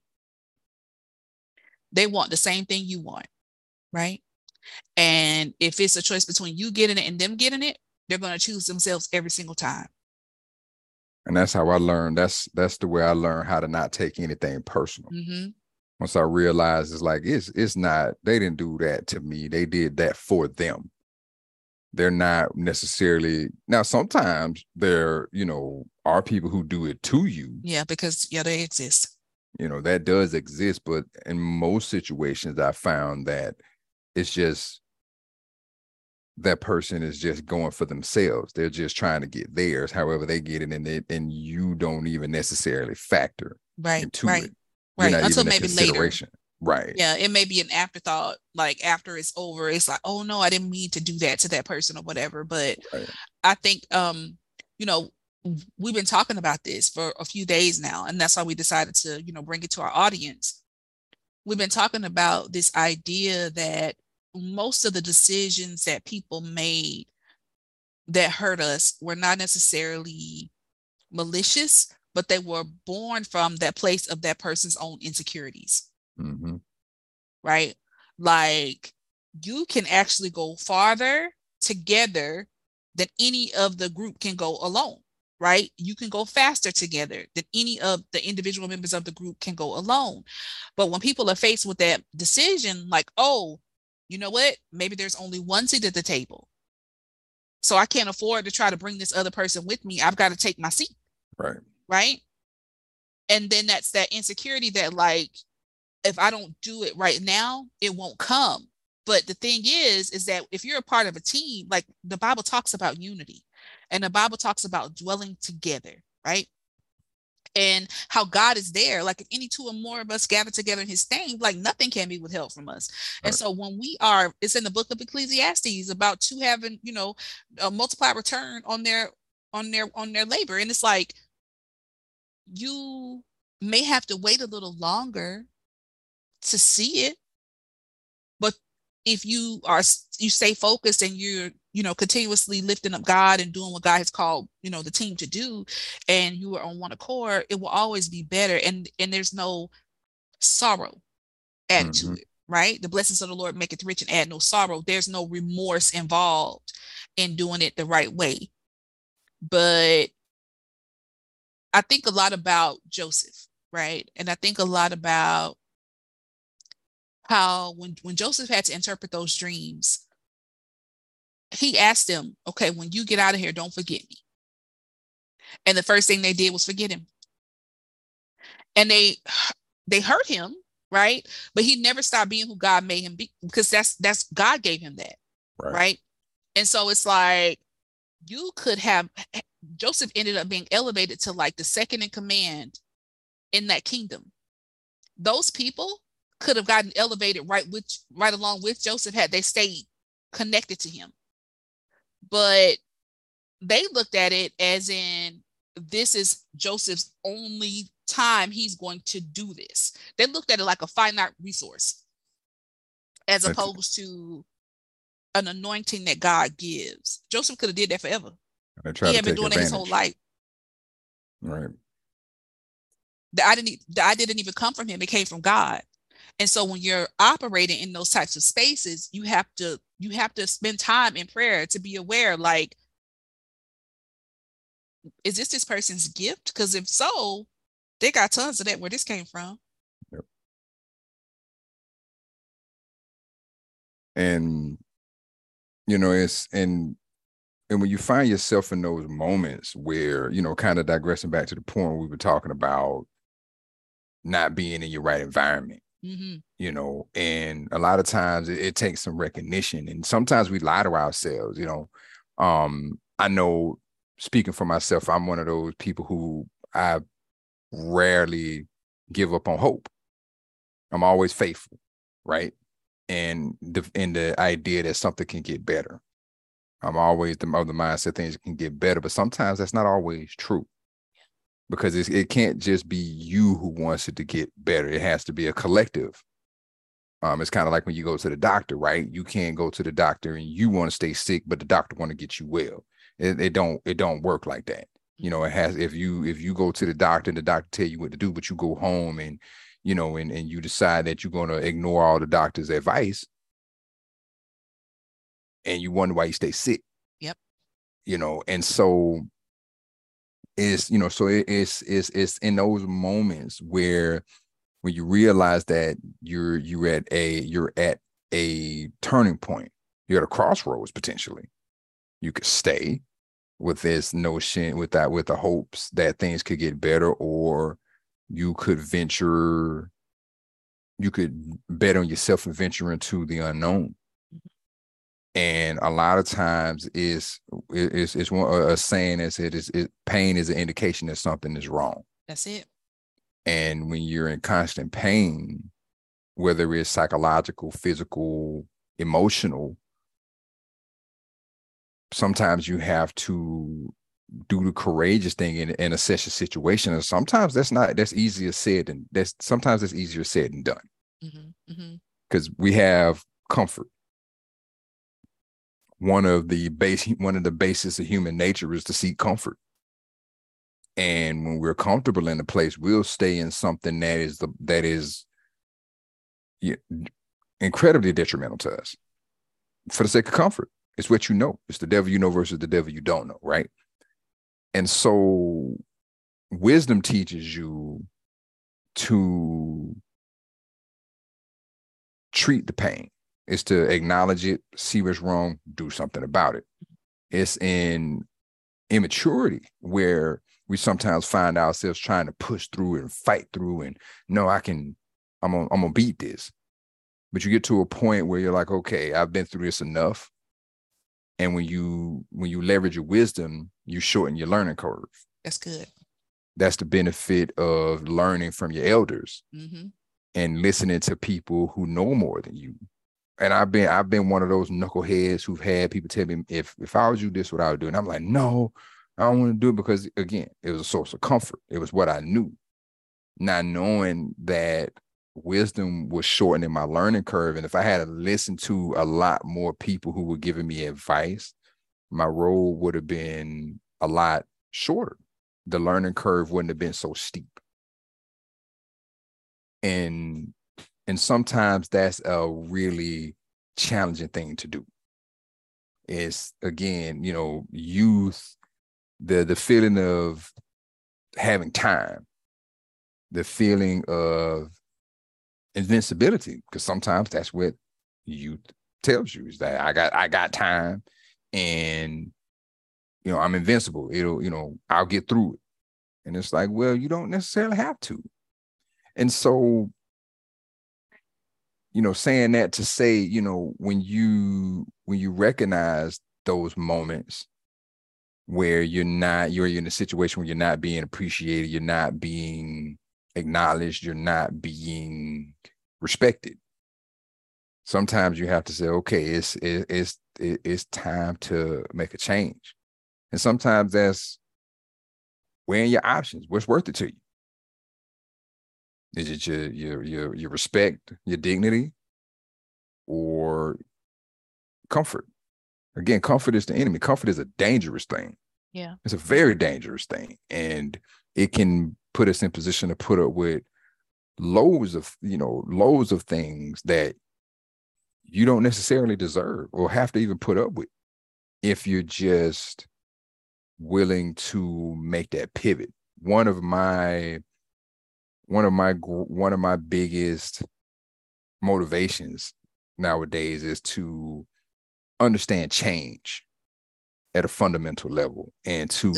They want the same thing you want, right? And if it's a choice between you getting it and them getting it, they're going to choose themselves every single time. and that's how i learned that's that's the way i learned how to not take anything personal hmm once i realized it's like it's it's not they didn't do that to me they did that for them they're not necessarily now sometimes there you know are people who do it to you Yeah, because yeah, they exist. You know that does exist but in most situations i found that it's just that person is just going for themselves they're just trying to get theirs however they get it and it and you don't even necessarily factor Right, into right, it right. Until maybe later. right Yeah, it may be an afterthought. Like after it's over, it's like, oh no, I didn't mean to do that to that person or whatever. But Right. I think, um, you know, we've been talking about this for a few days now, and that's why we decided to, you know, bring it to our audience. We've been talking about this idea that most of the decisions that people made that hurt us were not necessarily malicious, but they were born from that place of that person's own insecurities hmm right? Like you can actually go farther together than any of the group can go alone, right? You can go faster together than any of the individual members of the group can go alone. But when people are faced with that decision, like, oh, you know what? Maybe there's only one seat at the table. So I can't afford to try to bring this other person with me. I've got to take my seat right right? And then that's that insecurity that like if I don't do it right now, it won't come. But the thing is, is that if you're a part of a team, like the Bible talks about unity and the Bible talks about dwelling together, right? And how God is there. Like if any two or more of us gather together in his name, like nothing can be withheld from us. And Right. so when we are, it's in the book of Ecclesiastes about two having, you know, a multiplied return on their on their on their labor. And it's like you may have to wait a little longer to see it but if you are you stay focused and you're you know continuously lifting up god and doing what god has called you know the team to do and you are on one accord it will always be better and and there's no sorrow added Mhm. to it right the blessings of the lord make it rich and add no sorrow there's no remorse involved in doing it the right way but I think a lot about Joseph, right? And I think a lot about how when when Joseph had to interpret those dreams, he asked them, okay, when you get out of here, don't forget me. And the first thing they did was forget him. And they they hurt him, right? But he never stopped being who God made him be because that's that's God gave him that. Right. right? And so it's like you could have Joseph ended up being elevated to like the second in command in that kingdom. Those people could have gotten elevated right with right along with Joseph had they stayed connected to him. But they looked at it as in this is Joseph's only time he's going to do this. They looked at it like a finite resource as opposed to an anointing that God gives. Joseph could have did that forever. He had been doing it his whole life. Right. The I didn't the I didn't even come from him. It came from God. And so when you're operating in those types of spaces, you have to you have to spend time in prayer to be aware like is this this person's gift? Because if so, they got tons of that where this came from. Yep. And you know, it's and and when you find yourself in those moments where, you know, kind of digressing back to the point we were talking about not being in your right environment. Mm-hmm. You know, and a lot of times it, it takes some recognition, and sometimes we lie to ourselves. You know, um, I know speaking for myself, I'm one of those people who I rarely give up on hope. I'm always faithful, right? And the in the idea that something can get better. I'm always the of the mindset things can get better, but sometimes that's not always true. Because it can't just be you who wants it to get better. It has to be a collective. Um, it's kind of like when you go to the doctor, right? You can't go to the doctor and you want to stay sick, but the doctor want to get you well. It, it don't it don't work like that. You know, it has if you if you go to the doctor and the doctor tell you what to do, but you go home and you know and, and you decide that you're gonna ignore all the doctor's advice and you wonder why you stay sick. Yep. You know, and so it's you know, so it, it's it's it's in those moments where when you realize that you're you're at a you're at a turning point, you're at a crossroads potentially. You could stay with this notion with that with the hopes that things could get better or you could venture you could bet on yourself and venture into the unknown and a lot of times is is is one a saying as it is it, pain is an indication that something is wrong that's it and when you're in constant pain whether it's psychological physical emotional sometimes you have to do the courageous thing and, and assess your situation. And sometimes that's not that's easier said than that's sometimes that's easier said than done. Because mm-hmm, mm-hmm. we have comfort. One of the base one of the basis of human nature is to seek comfort. And when we're comfortable in a place, we'll stay in something that is the that is incredibly detrimental to us for the sake of comfort. It's what you know. It's the devil you know versus the devil you don't know, right? And so wisdom teaches you to treat the pain. It's to acknowledge it, see what's wrong, do something about it. It's in immaturity where we sometimes find ourselves trying to push through and fight through and no, I can, I'm gonna, I'm gonna beat this. But you get to a point where you're like, okay, I've been through this enough and when you when you leverage your wisdom you shorten your learning curve that's good that's the benefit of learning from your elders mm-hmm. and listening to people who know more than you and i've been i've been one of those knuckleheads who've had people tell me if if i was you this what i would do and i'm like no i don't want to do it because again it was a source of comfort it was what i knew not knowing that wisdom was shortening my learning curve. And if I had to listen to a lot more people who were giving me advice, my road would have been a lot shorter. The learning curve wouldn't have been so steep. And and sometimes that's a really challenging thing to do. It's again, you know, youth, the the feeling of having time, the feeling of invincibility because sometimes that's what youth tells you is that I got I got time and you know, I'm invincible. It'll, you know, I'll get through it. And it's like, well, you don't necessarily have to. And so, you know, saying that to say, you know, when you when you recognize those moments where you're not, you're in a situation where you're not being appreciated, you're not being acknowledged, you're not being respected. Sometimes you have to say, okay, it's it's it's time to make a change. And sometimes that's weighing your options. What's worth it to you? Is it your your your your respect, your dignity, or comfort? Again, comfort is the enemy. Comfort is a dangerous thing. Yeah. It's a very dangerous thing. And it can put us in position to put up with loads of, you know, loads of things that you don't necessarily deserve or have to even put up with if you're just willing to make that pivot. One of my one of my one of my biggest motivations nowadays is to understand change at a fundamental level and to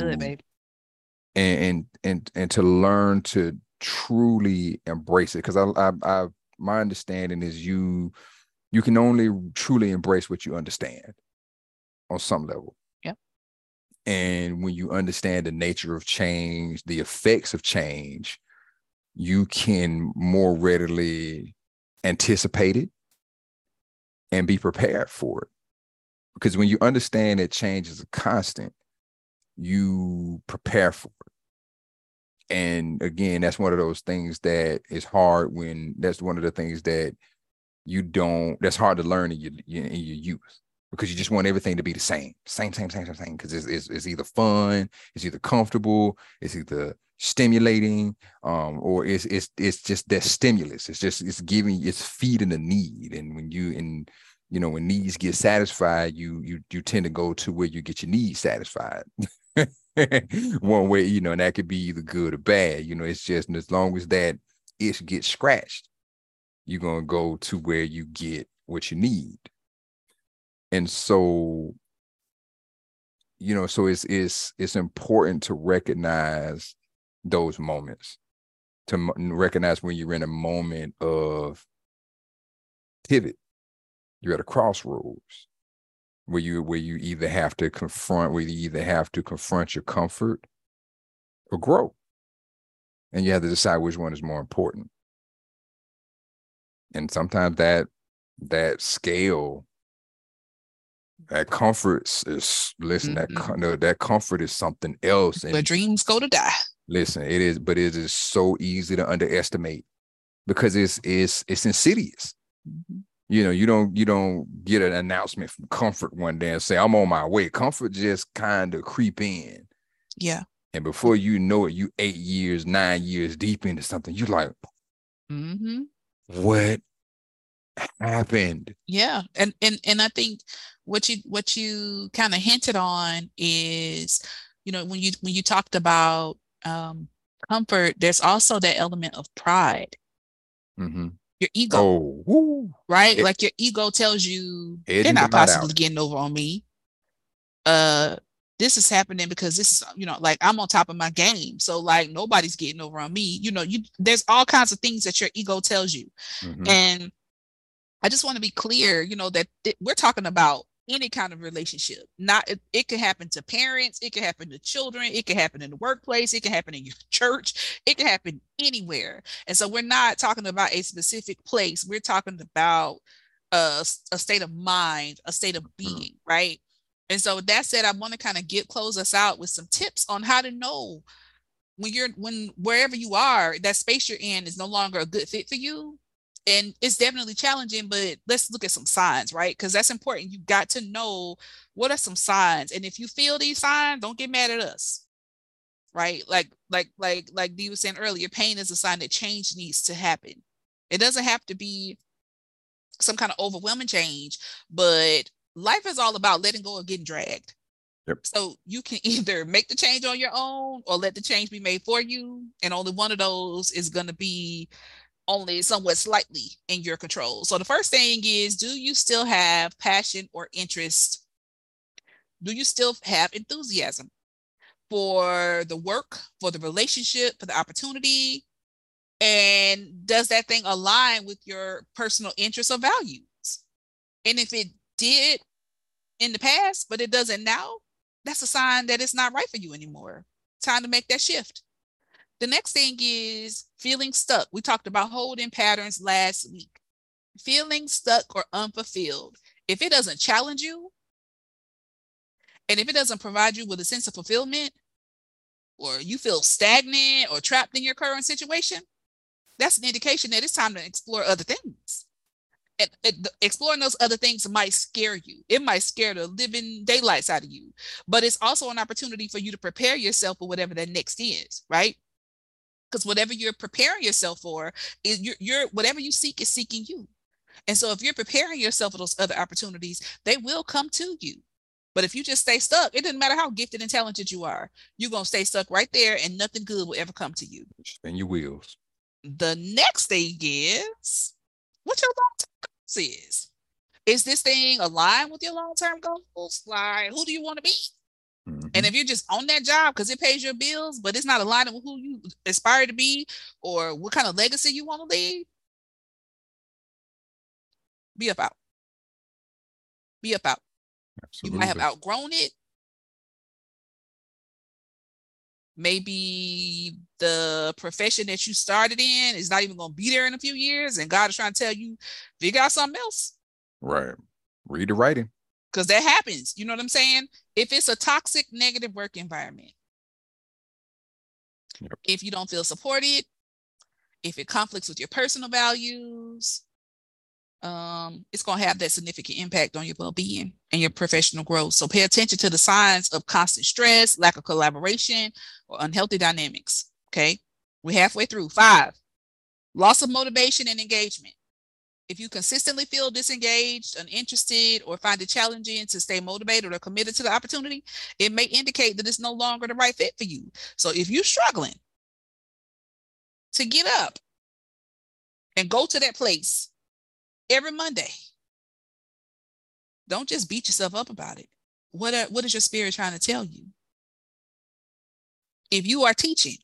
and, and and and to learn to truly embrace it because I, I I my understanding is you you can only truly embrace what you understand on some level. And when you understand the nature of change, the effects of change, you can more readily anticipate it and be prepared for it. Because when you understand that change is a constant, you prepare for it. And again, that's one of those things that is hard when that's one of the things that you don't, that's hard to learn in your, in your youth because you just want everything to be the same, same, same, same, same, same. Because it's, it's, it's either fun, it's either comfortable, it's either stimulating, um, or it's it's it's just that stimulus. It's just it's giving, it's feeding the need, and when you and you know when needs get satisfied, you you you tend to go to where you get your needs satisfied. One way, you know, and that could be either good or bad. You know, it's just as long as that itch gets scratched, you're gonna go to where you get what you need and so you know so it's it's it's important to recognize those moments to recognize when you're in a moment of pivot. You're at a crossroads where you where you either have to confront where you either have to confront your comfort or grow. And you have to decide which one is more important. And sometimes that that scale that comfort is listen mm-hmm. that that comfort is something else and where dreams go to die listen it is but it is so easy to underestimate because it's it's it's insidious mm-hmm. you know you don't you don't get an announcement from comfort one day and say i'm on my way comfort just kind of creep in yeah and before you know it you eight years nine years deep into something you're like mm-hmm. what happened yeah and and and i think what you what you kind of hinted on is you know when you when you talked about um comfort there's also that element of pride. Mm-hmm. your ego. Oh, right? It, like your ego tells you they're not possibly getting over on me. Uh this is happening because this is you know like i'm on top of my game. So like nobody's getting over on me. You know you there's all kinds of things that your ego tells you. Mm-hmm. and i just want to be clear you know that th- we're talking about any kind of relationship. Not it, it could happen to parents, it could happen to children, it could happen in the workplace, it could happen in your church, it could happen anywhere. And so we're not talking about a specific place. We're talking about a, a state of mind, a state of mm-hmm. being, right? And so that said, I want to kind of get close us out with some tips on how to know when you're when wherever you are, that space you're in is no longer a good fit for you and it's definitely challenging but let's look at some signs right because that's important you got to know what are some signs and if you feel these signs don't get mad at us right like like like like Dee was saying earlier pain is a sign that change needs to happen it doesn't have to be some kind of overwhelming change but life is all about letting go of getting dragged Yep. So you can either make the change on your own or let the change be made for you. And only one of those is going to be only somewhat slightly in your control. So the first thing is do you still have passion or interest Do you still have enthusiasm for the work, for the relationship, for the opportunity? And does that thing align with your personal interests or values? And if it did in the past, but it doesn't now, that's a sign that it's not right for you anymore. Time to make that shift. The next thing is feeling stuck. We talked about holding patterns last week. Feeling stuck or unfulfilled. If it doesn't challenge you, and if it doesn't provide you with a sense of fulfillment, or you feel stagnant or trapped in your current situation, that's an indication that it's time to explore other things and, exploring those other things might scare you. It might scare the living daylights out of you, but it's also an opportunity for you to prepare yourself for whatever that next is, right? Because whatever you're preparing yourself for is you're, you're whatever you seek is seeking you. And so if you're preparing yourself for those other opportunities, they will come to you. But if you just stay stuck, it doesn't matter how gifted and talented you are, you're gonna stay stuck right there and nothing good will ever come to you. and your wheels. The next thing is what your long term goals is. Is this thing aligned with your long term goals? Like, who do you want to be? Mm-hmm. And if you're just on that job because it pays your bills, but it's not aligned with who you aspire to be or what kind of legacy you want to leave, be about. Be about. Absolutely. You might have outgrown it. Maybe the profession that you started in is not even going to be there in a few years, and God is trying to tell you, figure out something else. Right. Read the writing. Because that happens. You know what I'm saying? If it's a toxic, negative work environment, yep. if you don't feel supported, if it conflicts with your personal values, um, it's going to have that significant impact on your well-being and your professional growth. So pay attention to the signs of constant stress, lack of collaboration, or unhealthy dynamics. Okay, we're halfway through. Five, loss of motivation and engagement. If you consistently feel disengaged, uninterested, or find it challenging to stay motivated or committed to the opportunity, it may indicate that it's no longer the right fit for you. So if you're struggling to get up and go to that place every Monday. Don't just beat yourself up about it. What, are, what is your spirit trying to tell you? If you are teaching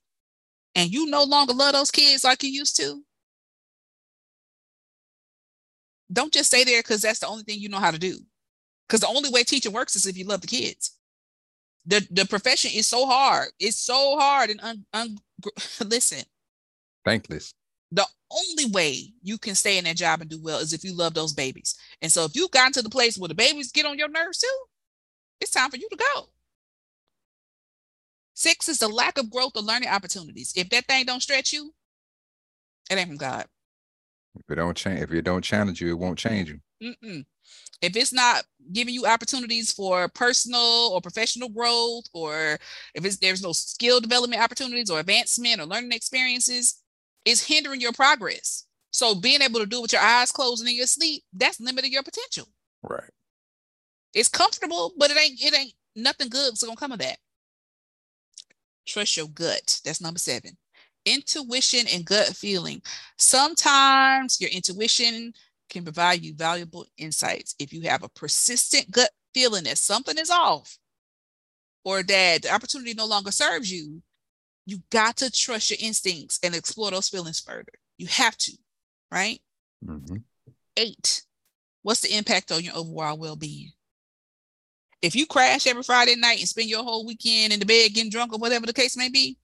and you no longer love those kids like you used to, don't just stay there because that's the only thing you know how to do. Because the only way teaching works is if you love the kids. The, the profession is so hard. It's so hard and un, un, listen. Thankless the only way you can stay in that job and do well is if you love those babies. And so if you've gotten to the place where the babies get on your nerves too, it's time for you to go. Six is the lack of growth or learning opportunities. If that thing don't stretch you, it ain't from God. If it don't change, if it don't challenge you, it won't change you. Mm-mm. If it's not giving you opportunities for personal or professional growth, or if it's, there's no skill development opportunities or advancement or learning experiences, is hindering your progress. So being able to do it with your eyes closed and in your sleep, that's limiting your potential. Right. It's comfortable, but it ain't it ain't nothing good is gonna come of that. Trust your gut. That's number seven. Intuition and gut feeling. Sometimes your intuition can provide you valuable insights. If you have a persistent gut feeling that something is off or that the opportunity no longer serves you, you got to trust your instincts and explore those feelings further. You have to, right? Mm-hmm. Eight, what's the impact on your overall well being? If you crash every Friday night and spend your whole weekend in the bed getting drunk or whatever the case may be,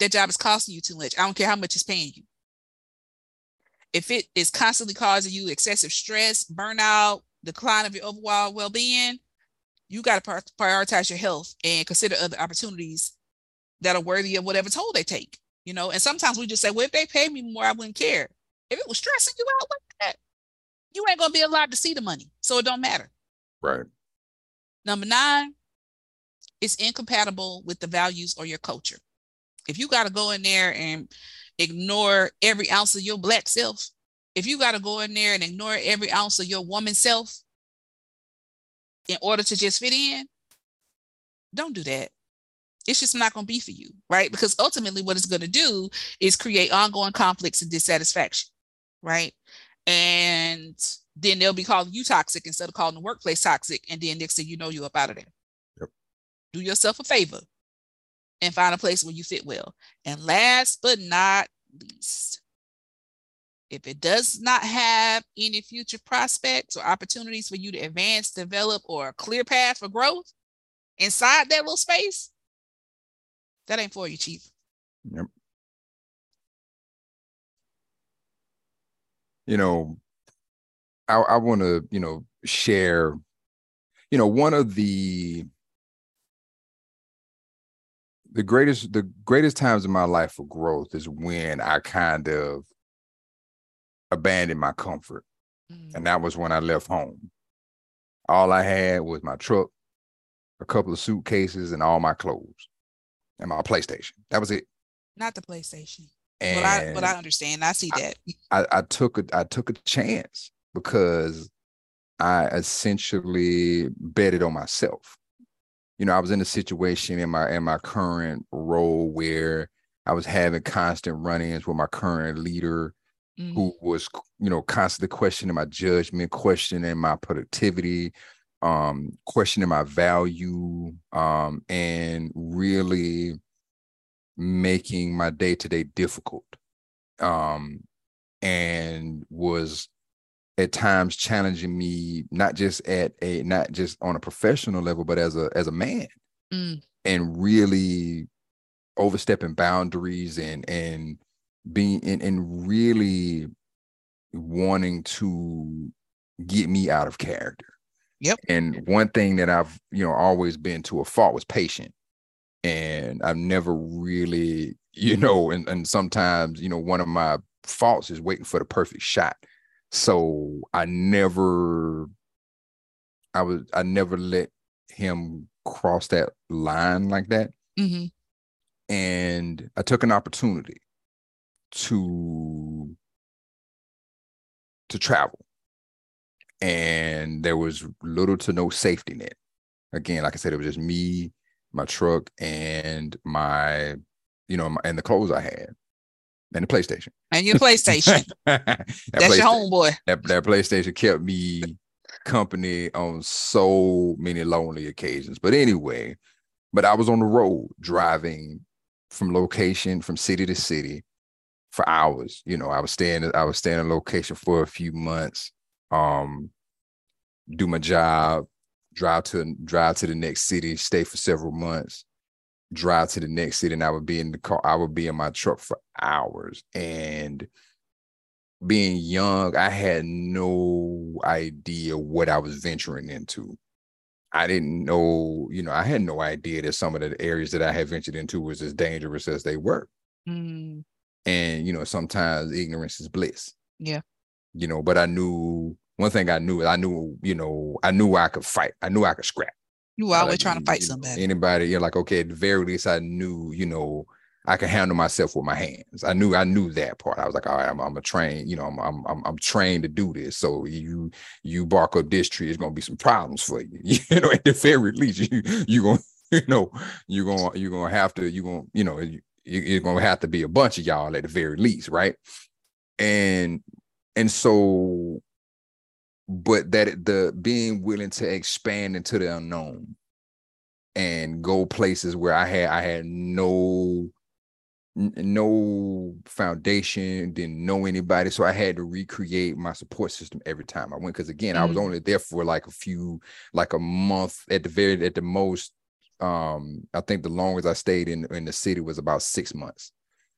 that job is costing you too much. I don't care how much it's paying you. If it is constantly causing you excessive stress, burnout, decline of your overall well being, you got to prioritize your health and consider other opportunities that are worthy of whatever toll they take, you know. And sometimes we just say, well, if they pay me more, I wouldn't care. If it was stressing you out like that, you ain't gonna be allowed to see the money, so it don't matter. Right. Number nine, it's incompatible with the values or your culture. If you got to go in there and ignore every ounce of your black self, if you got to go in there and ignore every ounce of your woman self in order to just fit in, don't do that it's just not going to be for you, right? Because ultimately, what it's going to do is create ongoing conflicts and dissatisfaction, right? and then they'll be calling you toxic instead of calling the workplace toxic. And then next thing you know, you're up out of there. Yep. Do yourself a favor and find a place where you fit well. And last but not least, if it does not have any future prospects or opportunities for you to advance, develop, or a clear path for growth inside that little space, that ain't for you, Chief. Yep. You know, I, I want to, you know, share, you know, one of the the greatest the greatest times in my life for growth is when I kind of abandoned my comfort. Mm. And that was when I left home. All I had was my truck, a couple of suitcases, and all my clothes and my PlayStation. That was it. Not the PlayStation. And but I but I understand. I see that. I, I, I took a I took a chance because I essentially betted on myself. You know, I was in a situation in my in my current role where I was having constant run-ins with my current leader mm-hmm. who was, you know, constantly questioning my judgment, questioning my productivity, um, questioning my value, um, and really making my day-to-day difficult. Um, and was at times challenging me not just at a not just on a professional level but as a as a man. Mm. and really overstepping boundaries and and being and, and really wanting to get me out of character. Yep. And one thing that i've you know always been to a fault was patient. And i've never really you know and, and sometimes you know one of my faults is waiting for the perfect shot so I never, I was, I never let him cross that line like that. Mm-hmm. And I took an opportunity to to travel, and there was little to no safety net. Again, like I said, it was just me, my truck, and my, you know, my, and the clothes I had and the PlayStation. And your PlayStation. that That's your homeboy. That, that PlayStation kept me company on so many lonely occasions. But anyway, but I was on the road driving from location from city to city for hours. You know, I was staying I was staying in a location for a few months. Um, do my job, drive to drive to the next city, stay for several months, drive to the next city and I would be in the car, I would be in my truck for hours. And being young, I had no idea what I was venturing into. I didn't know, you know, I had no idea that some of the areas that I had ventured into was as dangerous as they were. Mm. And, you know, sometimes ignorance is bliss. Yeah. You know, but I knew one thing I knew, I knew, you know, I knew I could fight. I knew I could scrap. You were always like, trying to fight somebody. Anybody, you're like, okay, at the very least, I knew, you know, I can handle myself with my hands. I knew I knew that part. I was like, all right, I'm, I'm a train, you know, I'm, I'm I'm I'm trained to do this. So you you bark up this tree, it's gonna be some problems for you. You know, at the very least, you you gonna you know you're gonna you're gonna have to you're gonna you know you, you're gonna have to be a bunch of y'all at the very least, right? And and so but that the being willing to expand into the unknown and go places where I had I had no no foundation, didn't know anybody, so I had to recreate my support system every time I went. Because again, mm-hmm. I was mm. only there for like a few, like a month at the very at the most. Um, I think the longest I stayed in in the city was about six months.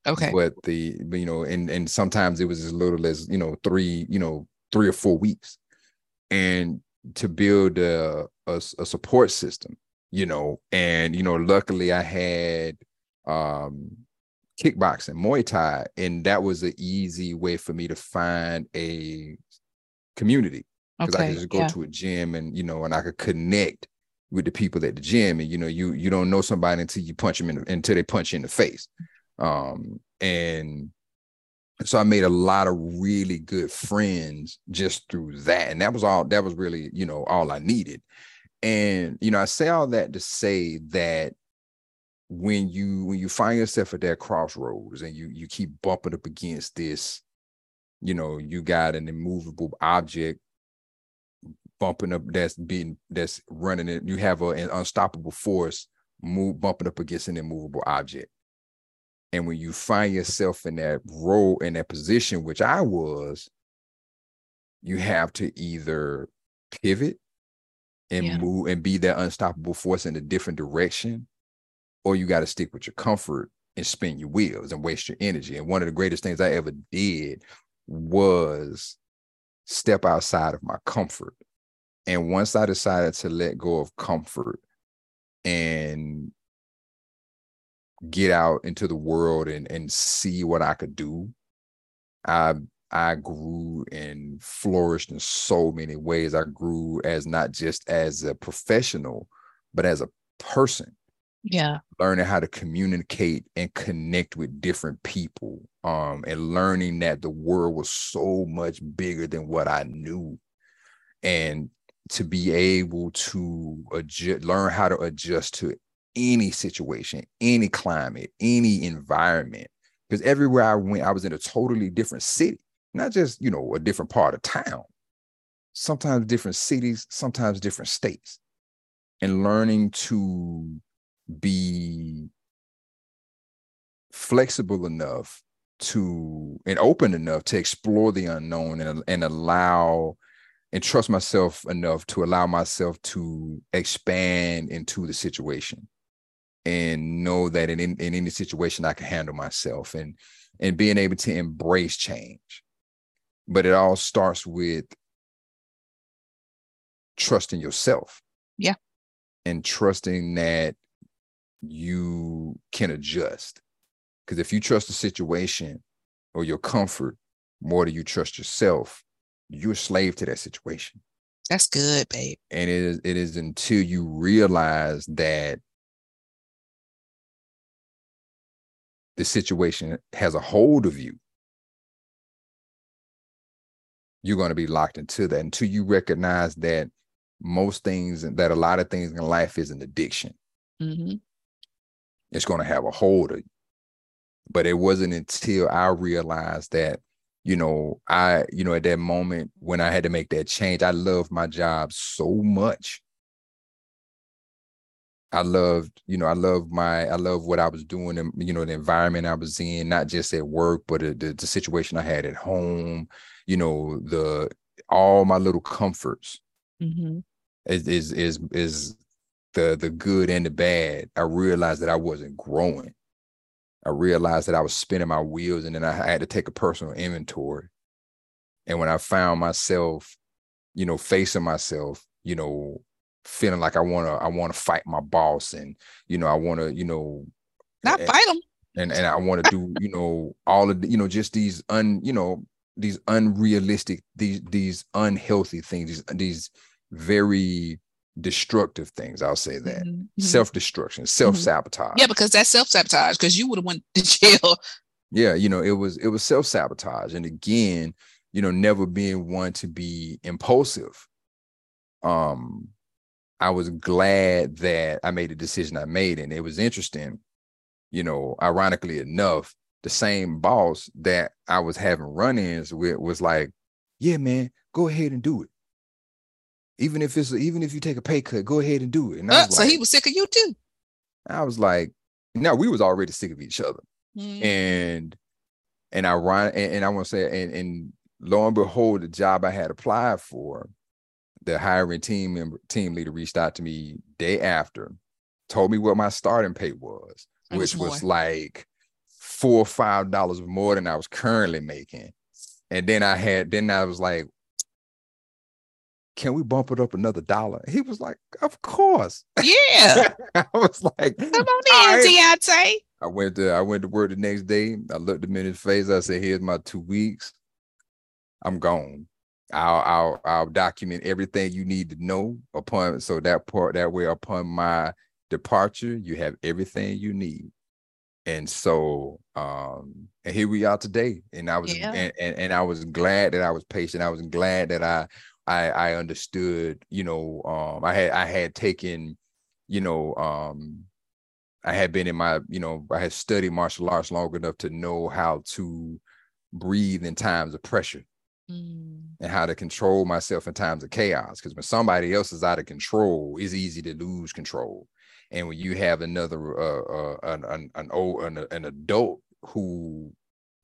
Okay, but the you know, and and sometimes it was as little as you know three, you know, three or four weeks and to build a, a, a support system, you know, and you know, luckily I had um kickboxing, Muay Thai, and that was an easy way for me to find a community because okay, I could just go yeah. to a gym and you know, and I could connect with the people at the gym, and you know, you you don't know somebody until you punch them in the, until they punch you in the face, um, and so I made a lot of really good friends just through that. And that was all that was really, you know, all I needed. And you know, I say all that to say that when you when you find yourself at that crossroads and you you keep bumping up against this you know, you got an immovable object bumping up that's being that's running it. You have a, an unstoppable force move bumping up against an immovable object. And when you find yourself in that role, in that position, which I was, you have to either pivot and yeah. move and be that unstoppable force in a different direction, or you got to stick with your comfort and spin your wheels and waste your energy. And one of the greatest things I ever did was step outside of my comfort. And once I decided to let go of comfort and get out into the world and and see what I could do. I I grew and flourished in so many ways. I grew as not just as a professional, but as a person. Yeah. Learning how to communicate and connect with different people. Um, and learning that the world was so much bigger than what I knew. And to be able to adjust, learn how to adjust to any situation, any climate, any environment. Because everywhere I went, I was in a totally different city, not just, you know, a different part of town, sometimes different cities, sometimes different states. And learning to be flexible enough to and open enough to explore the unknown and, and allow and trust myself enough to allow myself to expand into the situation and know that in, in, in any situation I can handle myself and and being able to embrace change. But it all starts with trusting yourself. Yeah. And trusting that you can adjust. Because if you trust the situation or your comfort more than you trust yourself, you're a slave to that situation. That's good, babe. And it is it is until you realize that the situation has a hold of you, you're going to be locked into that until you recognize that most things, that a lot of things in life is an addiction. Mm-hmm. It's going to have a hold of you. But it wasn't until I realized that, you know, I, you know, at that moment when I had to make that change, I loved my job so much I loved, you know, I love my, I love what I was doing, and you know, the environment I was in, not just at work, but the, the situation I had at home. You know, the all my little comforts mm-hmm. is, is is is the the good and the bad. I realized that I wasn't growing. I realized that I was spinning my wheels, and then I had to take a personal inventory. And when I found myself, you know, facing myself, you know, feeling like I want to I want to fight my boss and you know I want to you know not and, fight them and and I want to do you know all of the, you know just these un you know these unrealistic these these unhealthy things these these very destructive things i'll say that mm-hmm. mm-hmm. self-destruction mm-hmm. self-sabotage yeah because that's self-sabotage because you would have went to jail yeah you know it was it was self-sabotage and again you know never being one to be impulsive um I was glad that I made the decision I made. And it was interesting, you know, ironically enough, the same boss that I was having run ins with was like, yeah, man, go ahead and do it. Even if it's even if you take a pay cut, go ahead and do it. And uh, so like, he was sick of you too. I was like, no, we was already sick of each other. Mm. And and I run and, and I want to say, and, and lo and behold, the job I had applied for, the hiring team member team leader reached out to me day after, told me what my starting pay was, it which was, was like four or five dollars more than I was currently making. And then I had then I was like, can we bump it up another dollar? He was like, of course. Yeah. I was like, come on in, Deante. I went to I went to work the next day. I looked him in his face. I said, here's my two weeks. I'm gone. I'll I'll I'll document everything you need to know upon so that part that way upon my departure you have everything you need and so um and here we are today and i was yeah. and, and, and i was glad that i was patient i was glad that i i i understood you know um i had i had taken you know um i had been in my you know i had studied martial arts long enough to know how to breathe in times of pressure Mm. And how to control myself in times of chaos. Because when somebody else is out of control, it's easy to lose control. And when you have another uh, uh an an an old an, an adult who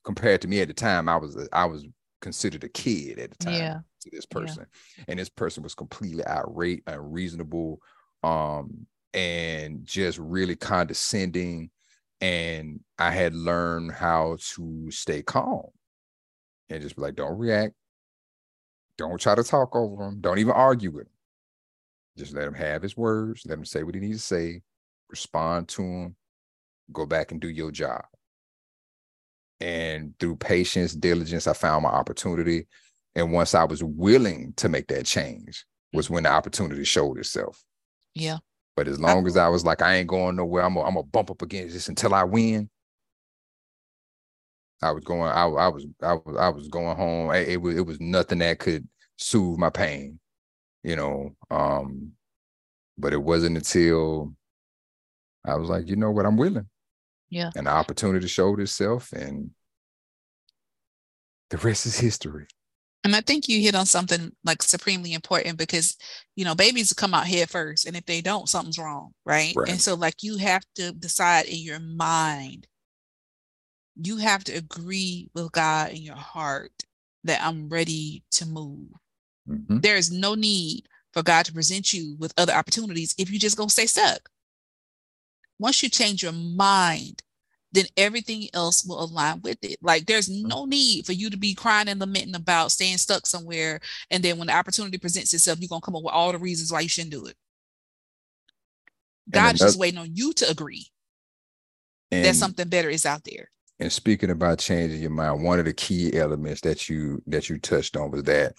compared to me at the time, I was I was considered a kid at the time Yeah. to this Yeah. person. And this person was completely irate, unreasonable, um, and just really condescending. And I had learned how to stay calm and just be like, don't react. Don't try to talk over him. Don't even argue with him. Just let him have his words. Let him say what he needs to say. Respond to him. Go back and do your job. And through patience, diligence, I found my opportunity. And once I was willing to make that change, was when the opportunity showed itself. Yeah. But as long as I was like, I ain't going nowhere, I'm I'm gonna bump up against this until I win. I was going, I, I was, I was, I was going home. It, it was, it was nothing that could soothe my pain, you know. Um, but it wasn't until I was like, you know what, I'm willing. Yeah. And the opportunity showed itself, and the rest is history. And I think you hit on something like supremely important because, you know, babies come out head first. And if they don't, something's wrong. Right? Right. And so, like, you have to decide in your mind, you have to agree with God in your heart that I'm ready to move. Mhm. There is no need for God to present you with other opportunities if you just gonna stay stuck. Once you change your mind, then everything else will align with it. Like there's no need for you to be crying and lamenting about staying stuck somewhere. And then when the opportunity presents itself, you're gonna come up with all the reasons why you shouldn't do it. God's just waiting on you to agree that something better is out there. And speaking about changing your mind, one of the key elements that you that you touched on was that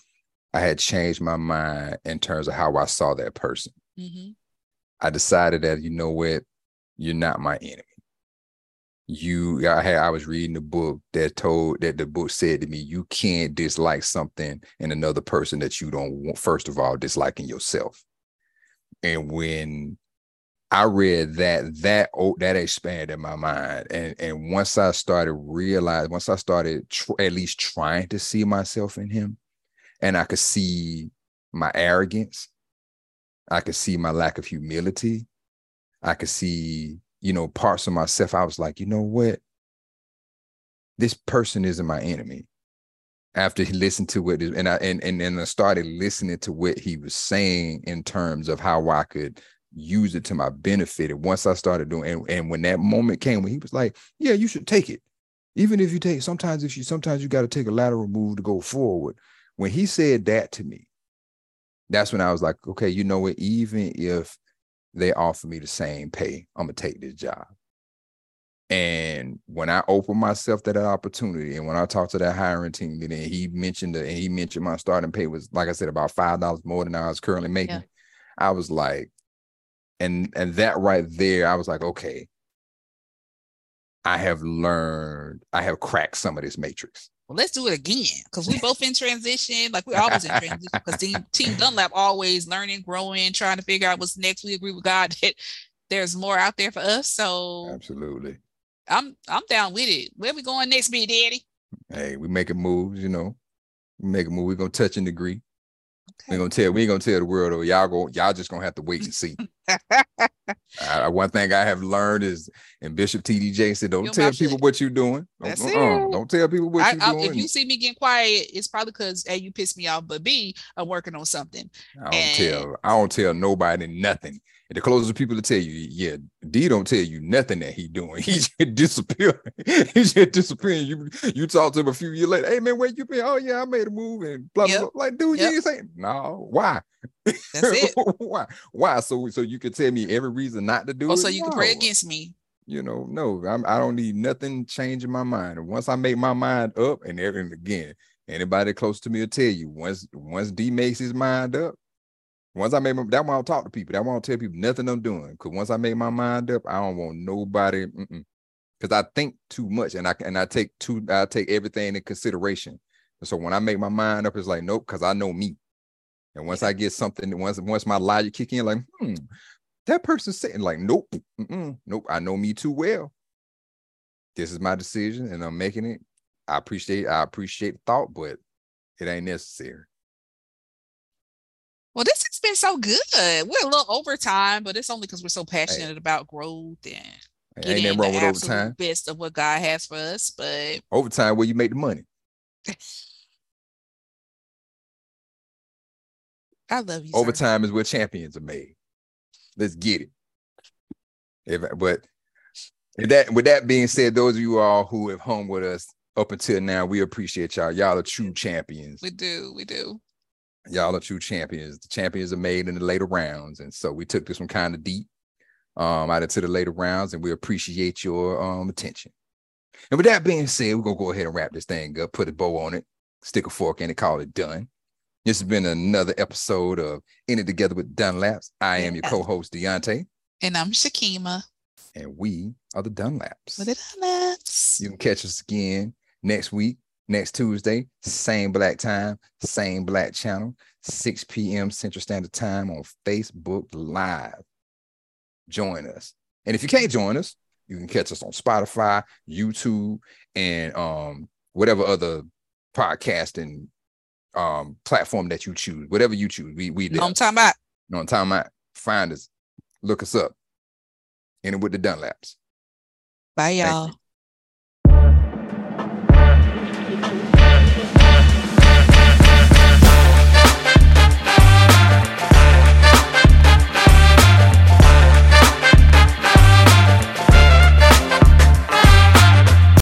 I had changed my mind in terms of how I saw that person. Mhm. I decided that you know what, you're not my enemy. You, I had, I was reading a book that told that the book said to me, you can't dislike something in another person that you don't want. First of all, disliking yourself. And when I read that, that oh, that expanded my mind. And and once I started realize, once I started tr- at least trying to see myself in him, and I could see my arrogance, I could see my lack of humility. I could see, you know, parts of myself. I was like, you know what? This person isn't my enemy. After he listened to it, and I and and then I started listening to what he was saying in terms of how I could use it to my benefit. And once I started doing, and, and when that moment came, when he was like, "Yeah, you should take it, even if you take. Sometimes if you, sometimes you got to take a lateral move to go forward." When he said that to me, that's when I was like, okay, you know what? Even if they offer me the same pay, I'm gonna take this job. And when I opened myself to that opportunity, and when I talked to that hiring team, and then he mentioned that, and he mentioned my starting pay was, like I said, about five dollars more than I was currently making. Yeah. I was like, and and that right there, I was like, okay, I have learned, I have cracked some of this matrix. Well, let's do it again because we both in transition. Like we're always in transition because team, team Dunlap always learning, growing, trying to figure out what's next. We agree with God that there's more out there for us. So Absolutely. I'm I'm down with it. Where we going next, Big Daddy? Hey, we making moves, you know. We make a move. We're gonna touch and agree. We Okay. ain't gonna tell. We ain't gonna tell the world. or Y'all go. Y'all just gonna have to wait and see. I, one thing I have learned is, and Bishop TDJ said, "Don't tell people what you're doing. Don't, That's uh-uh. it. Don't tell people what I, you're I, doing. if you see me getting quiet, it's probably because A, you pissed me off, but B, I'm working on something. I don't and- tell. I don't tell nobody nothing. And the closest people to tell you, yeah, D don't tell you nothing that he doing. He just disappear. he just disappearing. You you talk to him a few years later. Hey man, where you been? Oh yeah, I made a move and blah blah. Yep. blah. Like, dude, Yep. you ain't saying no. Why? That's it. Why? Why? So so you could tell me every reason not to do oh, it. so you can pray against me. You know, no, I'm, I don't need nothing changing my mind. And once I make my mind up, and, and again, anybody close to me will tell you once once D makes his mind up, once I made my, that why I don't talk to people. That don't tell people nothing I'm doing. Because once I make my mind up, I don't want nobody. Because I think too much, and I and I take too I take everything in consideration. And so when I make my mind up, it's like nope, because I know me. And once I get something, once once my logic kick in, like hmm, that person's saying like nope, mm-mm, nope, I know me too well. This is my decision, and I'm making it. I appreciate I appreciate the thought, but it ain't necessary. Well, this has been so good. We're a little overtime, but it's only because we're so passionate hey. about growth and getting ain't wrong with overtime. Best of what God has for us, but overtime where you make the money. I love you. Overtime sir. is where champions are made. Let's get it. If but if that with that being said, those of you all who have hung with us up until now, we appreciate y'all. Y'all are true champions. We do, we do. Y'all are true champions. The champions are made in the later rounds, and so we took this one kind of deep, um, out into the later rounds, and we appreciate your um attention. And with that being said, we're gonna go ahead and wrap this thing up, put a bow on it, stick a fork in it, call it done. This has been another episode of In It Together with Dunlaps. I am your co-host Deante. And I'm Shekema. And we are the Dunlaps. The Dunlaps. You can catch us again next week, next Tuesday, same black time, same black channel, 6 p.m. Central Standard Time on Facebook Live. Join us. And if you can't join us, you can catch us on Spotify, YouTube, and um, whatever other podcasting um platform that you choose, whatever you choose. We we know I'm talking about. No, I'm talking about. Find us, look us up. And with the Dunlaps. Bye, y'all.